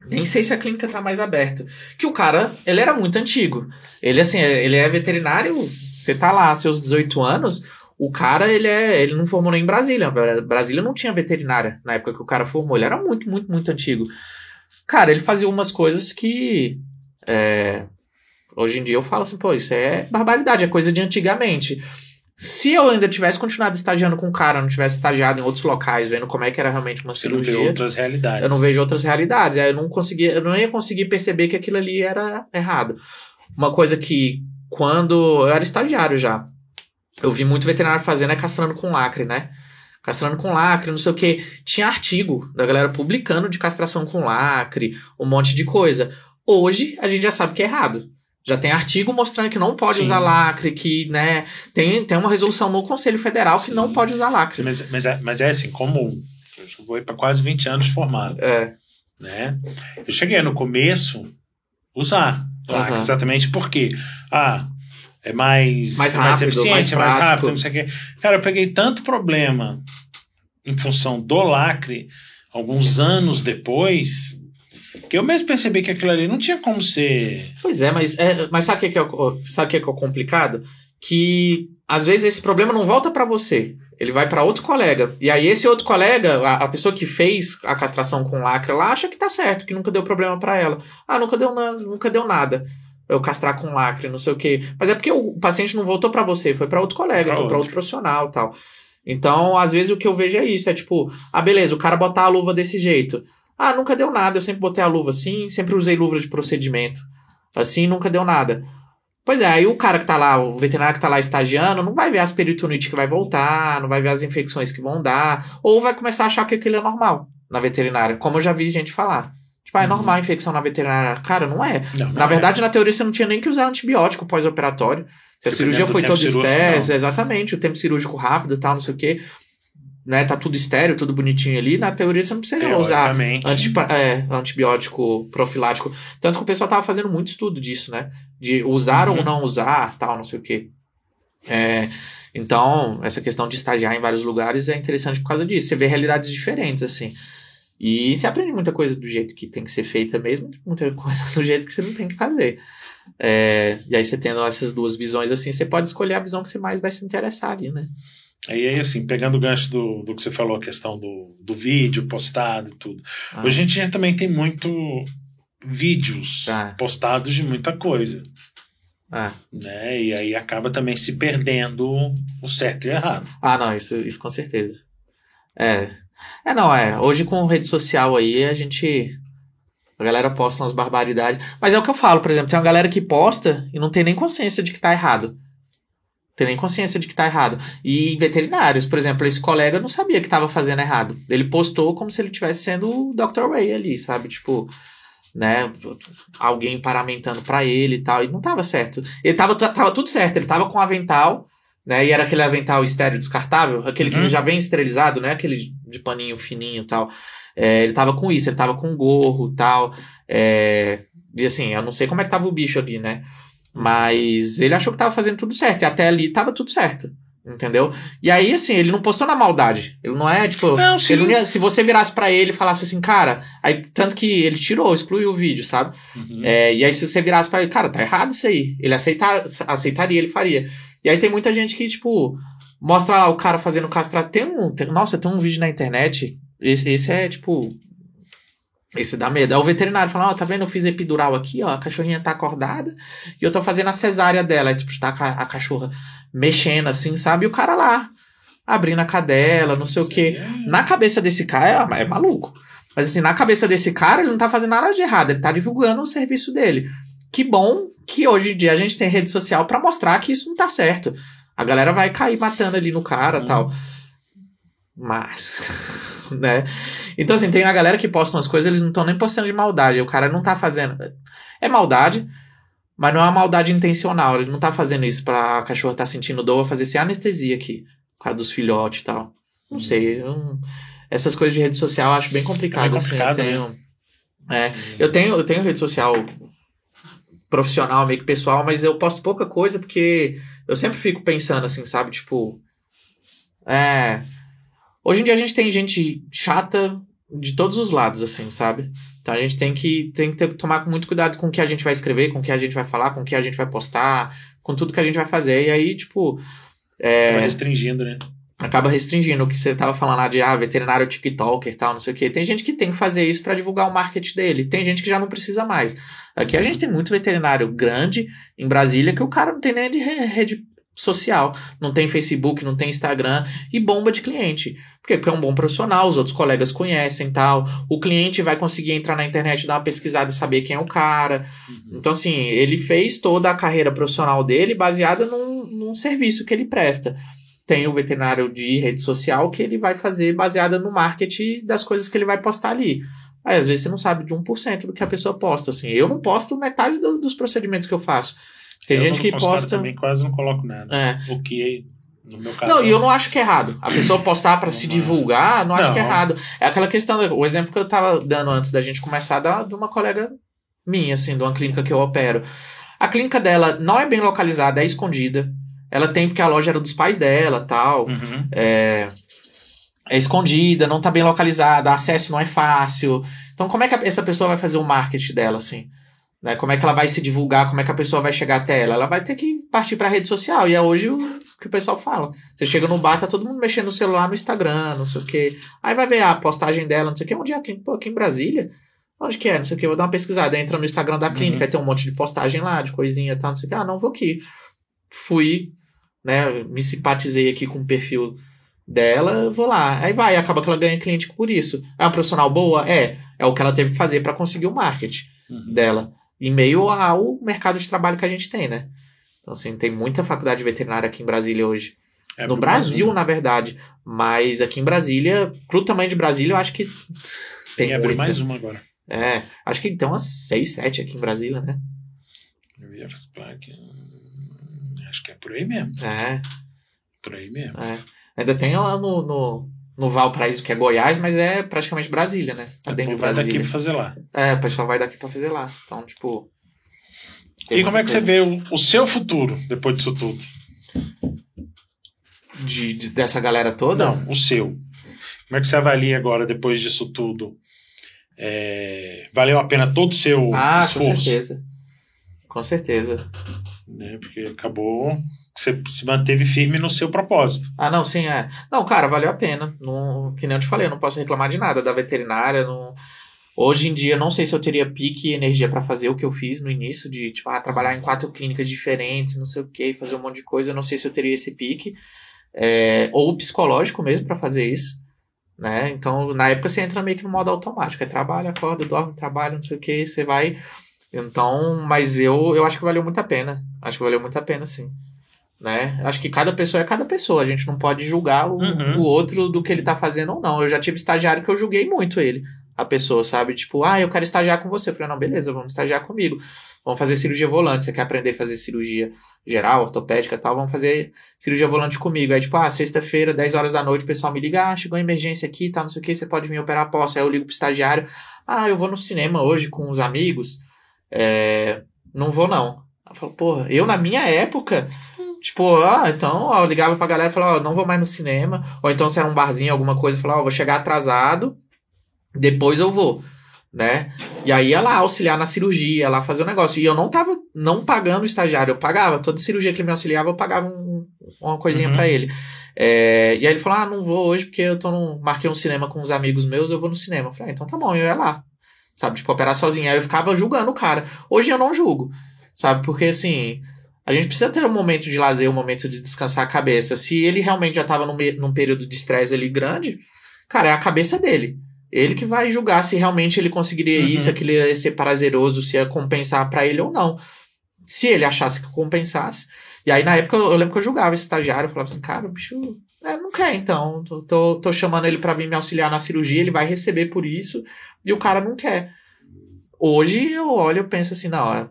nem sei se a clínica tá mais aberta, que o cara, ele era muito antigo. Ele assim, ele é veterinário, você tá lá, seus 18 anos, o cara, ele é, ele não formou nem em Brasília. Brasília não tinha veterinária na época que o cara formou. Ele era muito, muito, muito antigo. Cara, ele fazia umas coisas que. é, hoje em dia eu falo assim, pô, isso é barbaridade, é coisa de antigamente. Se eu ainda tivesse continuado estagiando com o cara, não tivesse estagiado em outros locais, vendo como é que era realmente uma Você não vê cirurgia, outras realidades. eu não vejo outras realidades. Aí eu não conseguia, eu não ia conseguir perceber que aquilo ali era errado. Uma coisa que quando eu era estagiário já, eu vi muito veterinário fazendo é castrando com lacre, né? castrando com lacre, não sei o que. Tinha artigo da galera publicando de castração com lacre, um monte de coisa. Hoje a gente já sabe que é errado. Já tem artigo mostrando que não pode Sim. usar lacre, que, né, tem, tem uma resolução no Conselho Federal que não Sim. pode usar lacre. Mas, mas, é, mas é assim, como eu vou para quase 20 anos formado, É, né? Eu cheguei no começo usar lacre, Aham. exatamente porque, ah, é mais, Mais é mais rápido, eficiente, mais é mais rápido, não sei o quê. Cara, eu peguei tanto problema em função do lacre, alguns anos depois, que eu mesmo percebi que aquilo ali não tinha como ser. Pois é, mas, é, mas sabe o que, é, o- sabe o que, é complicado? Que às vezes esse problema não volta pra você. Ele vai pra outro colega. E aí esse outro colega, a, a pessoa que fez a castração com lacre lá, acha que tá certo, que nunca deu problema pra ela. Ah, nunca deu, nunca deu nada. Eu castrar com lacre, não sei o quê. Mas é porque o paciente não voltou pra você, foi pra outro colega, Pra foi pra outro. profissional e tal. Então, às vezes o que eu vejo é isso, é tipo, ah, beleza, o cara botar a luva desse jeito. Ah, nunca deu nada, eu sempre botei a luva assim, sempre usei luva de procedimento. Assim, nunca deu nada. Pois é, aí o cara que tá lá, o veterinário que tá lá estagiando, não vai ver as peritonite que vai voltar, não vai ver as infecções que vão dar, ou vai começar a achar que aquilo é normal na veterinária, como eu já vi gente falar. Tipo, ah, é Uhum. normal a infecção na veterinária. Cara, não é. Não, não Na é. verdade, na teoria, você não tinha nem que usar antibiótico pós-operatório. Se a cirurgia foi toda não. exatamente, o tempo cirúrgico rápido e tal, não sei o quê. Né, tá tudo estéreo, tudo bonitinho ali. Na teoria, você não precisa usar. Antipa- é, antibiótico profilático. Tanto que o pessoal tava fazendo muito estudo disso, né? De usar Uhum. ou não usar, tal, não sei o quê. É, então, essa questão de estagiar em vários lugares é interessante por causa disso. Você vê realidades diferentes, assim. E você aprende muita coisa do jeito que tem que ser feita mesmo, muita coisa do jeito que você não tem que fazer. É, e aí, você tendo essas duas visões assim, você pode escolher a visão que você mais vai se interessar ali, né? Aí, aí, assim, pegando o gancho do, do que você falou, a questão do, do vídeo postado e tudo. Ah, Hoje em dia também tem muito vídeos Tá. postados de muita coisa, ah. né? E aí acaba também se perdendo o certo e o errado. Ah, não, isso, isso com certeza. É. É, não, é. Hoje com rede social aí, a gente. A galera posta umas barbaridades. Mas é o que eu falo, por exemplo, tem uma galera que posta e não tem nem consciência de que tá errado. Tem nem consciência de que tá errado. E veterinários, por exemplo, esse colega não sabia que tava fazendo errado. Ele postou como se ele estivesse sendo o Dr. Ray ali, sabe? Tipo, né? Alguém paramentando pra ele e tal. E não tava certo. Ele tava, tava tudo certo. Ele tava com um avental, né? E era aquele avental estéreo descartável, aquele que Uhum. já vem esterilizado, né? Aquele de paninho fininho e tal. É, ele tava com isso, ele tava com gorro e tal. É, e assim, eu não sei como é que tava o bicho ali, né? Mas ele achou que tava fazendo tudo certo. E até ali tava tudo certo. Entendeu? E aí, assim, ele não postou na maldade. Ele não é, tipo. Não, sim. não ia- se você virasse pra ele e falasse assim, cara. Aí, tanto que ele tirou, excluiu o vídeo, sabe? Uhum. É, e aí, se você virasse pra ele, cara, tá errado isso aí. Ele aceitar, aceitaria, ele faria. E aí tem muita gente que, tipo, mostra lá o cara fazendo castração. Tem um. tem- nossa, tem um vídeo na internet. Esse, esse é, tipo. Esse dá medo. É o veterinário falando, ó, tá vendo? Eu fiz epidural aqui, ó. A cachorrinha tá acordada e eu tô fazendo a cesárea dela. Aí, tipo, tá a ca- a cachorra mexendo assim, sabe? E o cara lá, abrindo a cadela, não sei o quê. Na cabeça desse cara, é, é maluco. Mas assim, na cabeça desse cara, ele não tá fazendo nada de errado, ele tá divulgando o serviço dele. Que bom que hoje em dia a gente tem rede social pra mostrar que isso não tá certo. A galera vai cair matando ali no cara e Uhum. tal. Mas, né? Então, assim, tem a galera que posta umas coisas, eles não estão nem postando de maldade. O cara não tá fazendo. É maldade, mas não é uma maldade intencional. Ele não tá fazendo isso pra a cachorra tá sentindo dor, fazer sem anestesia aqui, por causa dos filhotes e tal. Não Uhum. sei. eu Essas coisas de rede social eu acho bem complicado. É bem assim, complicado, eu tenho, é, eu tenho, eu tenho rede social profissional, meio que pessoal, mas eu posto pouca coisa porque eu sempre fico pensando assim, sabe? Tipo. É. Hoje em dia a gente tem gente chata de todos os lados, assim, sabe? Então a gente tem que, tem que ter- tomar muito cuidado com o que a gente vai escrever, com o que a gente vai falar, com o que a gente vai postar, com tudo que a gente vai fazer. E aí, tipo. É, Acaba restringindo, né? Acaba restringindo o que você tava falando lá de ah, veterinário TikToker e tal, não sei o que. Tem gente que tem que fazer isso para divulgar o marketing dele. Tem gente que já não precisa mais. Aqui a gente tem muito veterinário grande em Brasília que o cara não tem nem de re- rede social, não tem Facebook, não tem Instagram e bomba de cliente. Por quê? Porque é um bom profissional, os outros colegas conhecem e tal. O cliente vai conseguir entrar na internet, dar uma pesquisada e saber quem é o cara. Uhum. Então, assim, ele fez toda a carreira profissional dele baseada num, num serviço que ele presta. Tem o veterinário de rede social que ele vai fazer baseada no marketing das coisas que ele vai postar ali. Aí, às vezes, você não sabe de 1% do que a pessoa posta, assim. Eu não posto metade do, dos procedimentos que eu faço. Tem eu gente no que posta... também quase não coloco nada. É. O que, no meu caso... Não, e eu não acho que é errado. A pessoa postar para se Não. divulgar, não acho Não. que é errado. É aquela questão, o exemplo que eu tava dando antes da gente começar, da, de uma colega minha, assim, de uma clínica que eu opero. A clínica dela não é bem localizada, é escondida. Ela tem porque a loja era dos pais dela, tal. Uhum. É, é escondida, não tá bem localizada, acesso não é fácil. Então, como é que a- essa pessoa vai fazer o marketing dela, assim? Né? Como é que ela vai se divulgar? Como é que a pessoa vai chegar até ela? Ela vai ter que partir pra rede social. E é hoje o que o pessoal fala. Você chega no bar, tá todo mundo mexendo no celular, no Instagram, não sei o quê. Aí vai ver a postagem dela, não sei o quê. Onde é aqui? Pô, aqui em Brasília? Onde que é? Não sei o quê. Vou dar uma pesquisada. Entra no Instagram da clínica, Uhum. tem um monte de postagem lá, de coisinha e tal, não sei o quê. Ah, não vou aqui. Fui, né? Me simpatizei aqui com o perfil dela, vou lá. Aí vai, acaba que ela ganha cliente por isso. É uma profissional boa? É. É o que ela teve que fazer para conseguir o marketing Uhum. dela. Em meio ao mercado de trabalho que a gente tem, né? Então, assim, tem muita faculdade veterinária aqui em Brasília hoje. É no Brasil, Brasil. na verdade. Mas aqui em Brasília, pro tamanho de Brasília, eu acho que Tem que abrir mais uma agora. É, acho que tem umas 6, 7 aqui em Brasília, né? Eu ia que... Acho que é por aí mesmo. É, Por aí mesmo. é. Ainda tem lá no, no, no Valparaíso, que é Goiás, mas é praticamente Brasília, né? Tá dentro de vai daqui Brasília. pra fazer lá. É, o pessoal vai daqui pra fazer lá. Então, tipo. E como é que você coisa. vê o, o seu futuro depois disso tudo? De, de- dessa galera toda? Não, o seu. Como é que você avalia agora, depois disso tudo? É, valeu a pena todo o seu Ah, com esforço? certeza. Com certeza. Né? Porque acabou você se manteve firme no seu propósito. Ah, não, sim, é. Não, cara, valeu a pena. Não, que nem eu te falei, eu não posso reclamar de nada da veterinária. Não... Hoje em dia, não sei se eu teria pique e energia pra fazer o que eu fiz no início, de tipo, ah, trabalhar em quatro clínicas diferentes, não sei o que, fazer um monte de coisa. Eu não sei se eu teria esse pique. É, ou psicológico mesmo pra fazer isso. Né? Então, na época você entra meio que no modo automático. É trabalho, acorda, dorme, trabalha, não sei o que, você vai. Então, mas eu, eu acho que valeu muito a pena. Acho que valeu muito a pena, sim. Né? Acho que cada pessoa é cada pessoa. A gente não pode julgar o, Uhum. o outro do que ele tá fazendo ou não. Eu já tive estagiário que eu julguei muito ele. A pessoa, sabe? Tipo, ah, eu quero estagiar com você. Eu falei, não, beleza, vamos estagiar comigo. Vamos fazer cirurgia volante. Você quer aprender a fazer cirurgia geral, ortopédica e tal? Vamos fazer cirurgia volante comigo. Aí, tipo, ah, sexta-feira, 10 horas da noite, o pessoal me liga, ah, chegou uma emergência aqui e tal, não sei o que, você pode vir operar após. Aí eu ligo pro estagiário, ah, eu vou no cinema hoje com os amigos. É, não vou, não. Eu falo, porra, eu na minha época, tipo, ah, então, ó, eu ligava pra galera e falava, ó, não vou mais no cinema. Ou então, se era um barzinho, alguma coisa, eu falava, ó, vou chegar atrasado, depois eu vou, né? E aí ia lá auxiliar na cirurgia, ia lá fazer o negócio. E eu não tava não pagando o estagiário, eu pagava. Toda cirurgia que ele me auxiliava, eu pagava um- uma coisinha Uhum. pra ele. É, e aí ele falou: Ah, não vou hoje porque eu tô num, marquei um cinema com uns amigos meus, eu vou no cinema. Eu falei, ah, então tá bom, eu ia lá. Sabe, tipo, operar sozinho. Aí eu ficava julgando o cara. Hoje eu não julgo, sabe? Porque assim, a gente precisa ter um momento de lazer, um momento de descansar a cabeça. Se ele realmente já tava num, num período de estresse ali grande, cara, é a cabeça dele. Ele que vai julgar se realmente ele conseguiria Uhum. isso, aquilo ia ser prazeroso, se ia compensar pra ele ou não. Se ele achasse que compensasse. E aí, na época, eu eu lembro que eu julgava esse estagiário. Eu falava assim, cara, o bicho é, então. Tô, tô, tô chamando ele pra vir me auxiliar na cirurgia, ele vai receber por isso, e o cara não quer. Hoje eu olho e penso assim, não, é,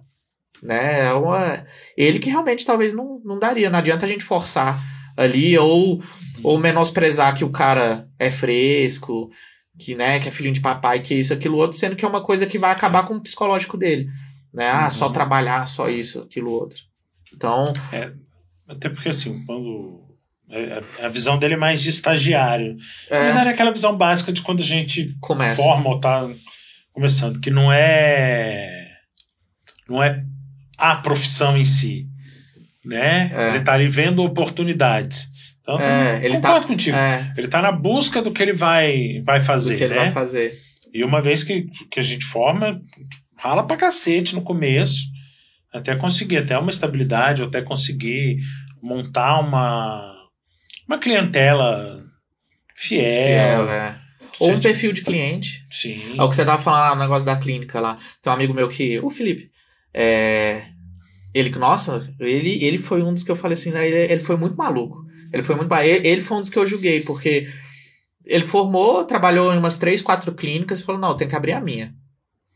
né, é uma- ele que realmente talvez não, não daria. Não adianta a gente forçar ali, ou, ou menosprezar que o cara é fresco, que, né, que é filhinho de papai, que isso, aquilo outro, sendo que é uma coisa que vai acabar com o psicológico dele. Né? Ah, só Uhum. trabalhar, só isso, aquilo outro. Então, Até porque, assim, quando. A visão dele é mais de estagiário. Na é, verdade, é aquela visão básica de quando a gente começa. forma ou tá começando, que não é. Não é a profissão em si. Né? É. Ele tá ali vendo oportunidades. Então, É, ele tá- contigo. É, Ele tá na busca do que ele vai, vai do fazer, que ele né? vai fazer. E uma vez que, que a gente forma, rala pra cacete no começo, até conseguir até uma estabilidade, ou até conseguir montar uma, uma clientela fiel. Fiel, é. Ou um perfil de cliente. Sim. É o que você tava falando lá no negócio da clínica lá. Tem um amigo meu que. O Felipe. É. Ele nossa, ele, ele foi um dos que eu falei assim, né, ele, ele foi muito maluco. Ele foi muito. Ele, ele foi um dos que eu julguei, porque ele formou, trabalhou em umas três, quatro clínicas e falou: não, tem que abrir a minha.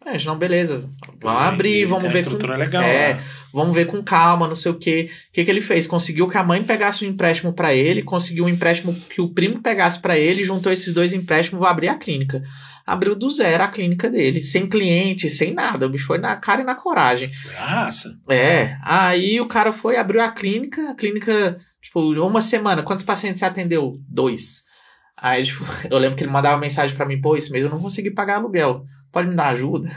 É, não, beleza. Vamos abrir, vamos ver com. Legal, é, né? vamos ver com calma, não sei o quê. O que, que ele fez? Conseguiu que a mãe pegasse um empréstimo para ele, conseguiu um empréstimo que o primo pegasse para ele, juntou esses dois empréstimos, vou abrir a clínica. Abriu do zero a clínica dele, sem cliente, sem nada. O bicho foi na cara e na coragem. Raça. É. Aí o cara foi, abriu a clínica, a clínica, tipo, uma semana. Quantos pacientes você atendeu? Dois. Aí, tipo, eu lembro que ele mandava mensagem para mim, pô, esse mês eu não consegui pagar aluguel pode me dar ajuda?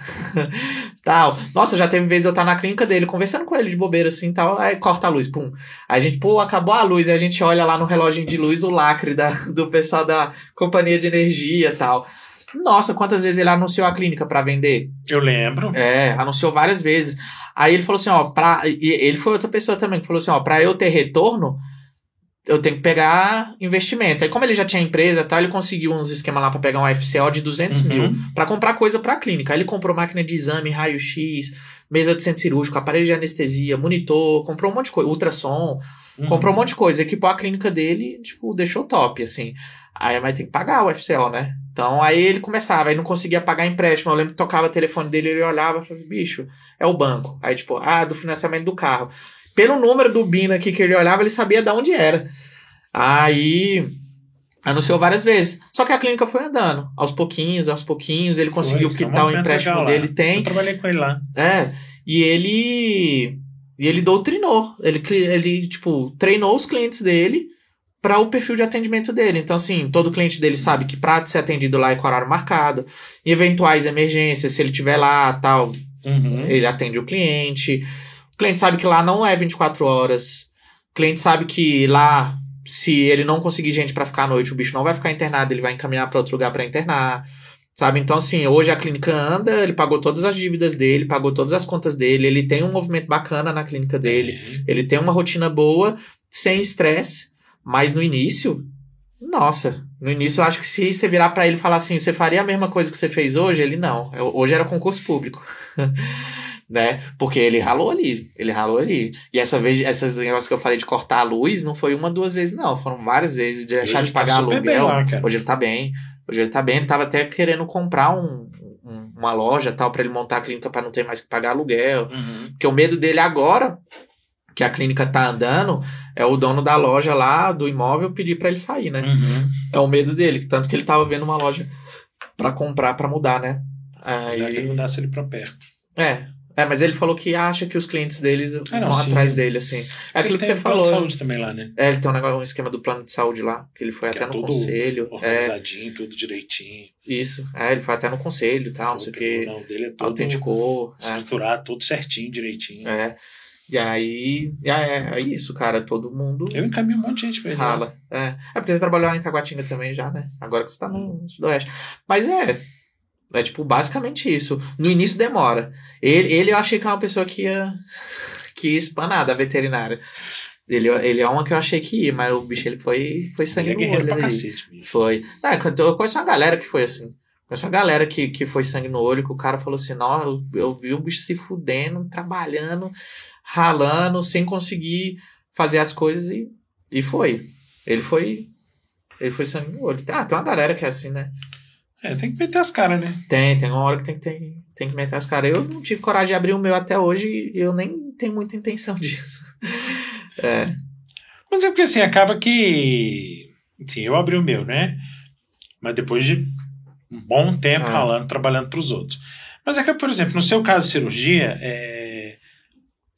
tal. Nossa, já teve vez de eu estar na clínica dele, conversando com ele de bobeira assim tal, aí corta a luz, pum. Aí a gente, pô, acabou a luz, aí a gente olha lá no relógio de luz o lacre da, do pessoal da companhia de energia tal. Nossa, quantas vezes ele anunciou a clínica para vender? Eu lembro. É, anunciou várias vezes. Aí ele falou assim, ó, pra, e ele foi outra pessoa também que falou assim, ó, para eu ter retorno, eu tenho que pegar investimento. Aí, como ele já tinha empresa tal, ele conseguiu uns esquemas lá para pegar um FCO de 200 Uhum. mil para comprar coisa para clínica. Aí ele comprou máquina de exame, raio-x, mesa de centro cirúrgico, aparelho de anestesia, monitor, comprou um monte de coisa, ultrassom, Uhum. comprou um monte de coisa, equipou a clínica dele, tipo, deixou top, assim. Aí, mas tem que pagar o FCO, né? Então, aí ele começava, aí não conseguia pagar empréstimo. Eu lembro que tocava o telefone dele, ele olhava e falava, bicho, é o banco. Aí, tipo, ah, do financiamento do carro. Pelo número do BIN aqui que ele olhava, ele sabia de onde era. Aí, anunciou várias vezes. Só que a clínica foi andando, aos pouquinhos, aos pouquinhos. Ele conseguiu Foi, quitar o empréstimo lá. dele, tem. Eu trabalhei com ele lá. É, e ele e ele doutrinou, ele ele tipo treinou os clientes dele para o perfil de atendimento dele. Então assim, todo cliente dele sabe que para ser atendido lá é com horário marcado, em eventuais emergências, se ele tiver lá, tal, Uhum. ele atende o cliente. O cliente sabe que lá não é 24 horas. O cliente sabe que lá se ele não conseguir gente para ficar à noite, o bicho não vai ficar internado, ele vai encaminhar para outro lugar para internar. Sabe? Então, assim, hoje a clínica anda, ele pagou todas as dívidas dele, pagou todas as contas dele, ele tem um movimento bacana na clínica dele, ele tem uma rotina boa, sem estresse, mas no início, nossa, no início eu acho que se você virar pra ele e falar assim, você faria a mesma coisa que você fez hoje? Ele não. Eu- Hoje era concurso público. né? Porque ele ralou ali, ele ralou ali. E essa vez, esses negócios que eu falei de cortar a luz, não foi uma, duas vezes, não. Foram várias vezes de deixar Hoje de tá pagar bem aluguel. lá, cara. Hoje ele tá bem. Hoje ele tá bem. Ele tava até querendo comprar um, um- uma loja tal para ele montar a clínica para não ter mais que pagar aluguel. Uhum. Porque o medo dele agora, que a clínica tá andando, é o dono da loja lá, do imóvel, pedir para ele sair, né? Uhum. É o medo dele. Tanto que ele tava vendo uma loja para comprar, para mudar, né? Melhor que ele Aí, mudasse ele pra perto. é. É, mas ele falou que acha que os clientes deles Ah, não, vão sim. atrás dele, assim. É aquilo Ele que tem você um plano de falou. saúde também lá, né? É, ele tem um, negócio, um esquema do plano de saúde lá, que ele foi Que até é no tudo conselho. É, Organizadinho, tudo direitinho. isso. É, ele foi até no conselho e tal, não sei o que. Não, dele é todo Autenticou. É, estruturado, tudo certinho, direitinho. é. E aí, aí, é isso, cara. Todo mundo Eu encaminho um monte de gente pra ele. rala. É. é porque você trabalhou lá em Taguatinga também já, né? Agora que você tá no Sudoeste. Mas é. É tipo, basicamente isso. No início demora. Ele, ele eu achei que é uma pessoa que ia, que ia espanar da veterinária. Ele, ele é uma que eu achei que ia, mas o bicho ele foi, foi sangue Ele é no olho pra cacete, bicho. Foi. É, eu conheço uma galera que foi assim. Conheço uma galera que, que foi sangue no olho, que o cara falou assim: não, eu, eu vi o bicho se fudendo, trabalhando, ralando, sem conseguir fazer as coisas e, e foi. Ele foi. Ele foi sangue no olho. Ah, tem uma galera que é assim, né? É, tem que meter as caras, né? Tem, tem uma hora que tem que, tem, tem que meter as caras. Eu não tive coragem de abrir o meu até hoje e eu nem tenho muita intenção disso. É. Mas é porque assim, acaba que. Sim, eu abri o meu, né? Mas depois de um bom tempo Ah. ralando, trabalhando pros outros. Mas é que, por exemplo, no seu caso de cirurgia, é...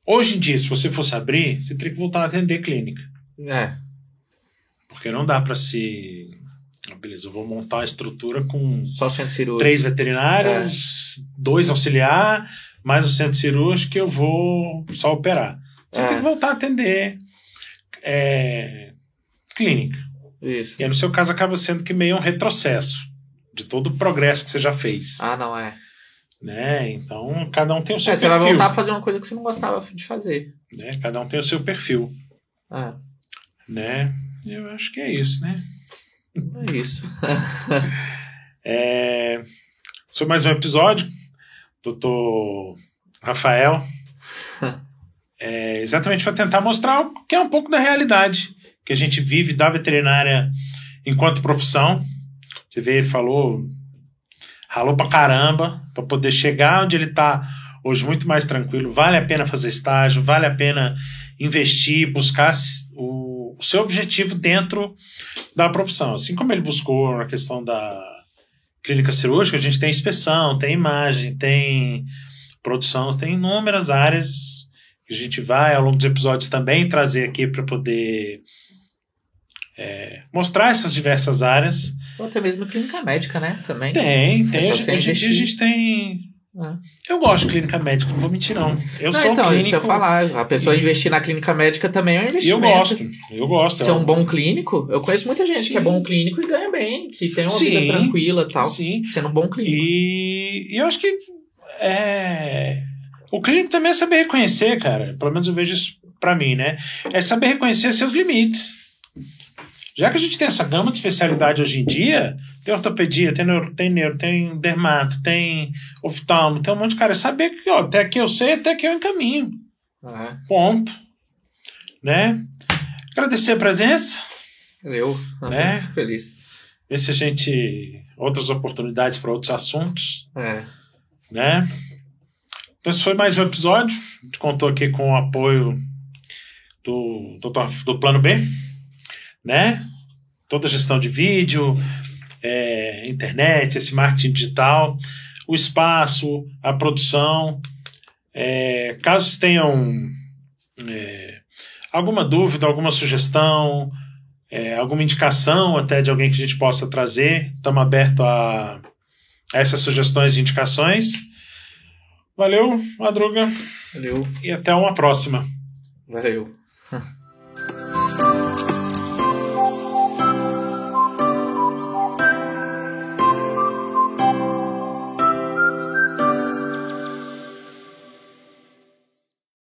hoje em dia, se você fosse abrir, você teria que voltar a atender clínica. É. Porque não dá pra se. Ah, Beleza, eu vou montar uma estrutura com Só centro cirúrgico. três veterinários, dois auxiliar, mais o centro cirúrgico que eu vou só operar. Você É. tem que voltar a atender é, clínica. Isso. E aí, no seu caso, acaba sendo que meio um retrocesso de todo o progresso que você já fez. Ah, não é. Né? Então, cada um tem o seu É, você vai perfil. voltar a fazer uma coisa que você não gostava de fazer. né? Cada um tem o seu perfil. Ah, Né? Eu acho que é isso, né? É isso. É... Sobre mais um episódio, doutor Rafael. É exatamente para tentar mostrar o que é um pouco da realidade que a gente vive da veterinária enquanto profissão. Você vê, ele falou, ralou pra caramba para poder chegar onde ele está hoje muito mais tranquilo. Vale a pena fazer estágio, vale a pena investir, buscar o, o seu objetivo dentro da profissão. Assim como ele buscou na questão da clínica cirúrgica, a gente tem inspeção, tem imagem, tem produção, tem inúmeras áreas que a gente vai ao longo dos episódios também trazer aqui para poder é, mostrar essas diversas áreas. Ou até mesmo clínica médica, né? Também. Tem, tem. É hoje, hoje em dia a gente tem. É. Eu gosto de clínica médica, não vou mentir, não. Eu não, sou então, clínico. isso que eu falar. A pessoa e... investir na clínica médica também é um investimento. Eu gosto, eu gosto. Ser um bom clínico, eu conheço muita gente Sim. que é bom clínico e ganha bem, que tem uma Sim. vida tranquila e tal. Sim. Sendo um bom clínico. E, e eu acho que é, o clínico também é saber reconhecer, cara. Pelo menos eu vejo isso pra mim, né? É saber reconhecer seus limites. Já que a gente tem essa gama de especialidade hoje em dia, tem ortopedia, tem neuro, tem, neuro, tem dermato, tem oftalmo, tem um monte de cara. É saber que ó, até aqui eu sei, até aqui eu encaminho. Uhum. Ponto. Né? Agradecer a presença. Eu, né? Fico feliz. Ver se a gente. Outras oportunidades para outros assuntos. É. Né? Então, esse foi mais um episódio. A gente contou aqui com o apoio do, do, do Plano B né? Toda a gestão de vídeo, é, internet, esse marketing digital, o espaço, a produção. É, caso tenham é, alguma dúvida, alguma sugestão, é, alguma indicação até de alguém que a gente possa trazer, estamos abertos a, a essas sugestões e indicações. Valeu, Madruga. Valeu. E até uma próxima. Valeu.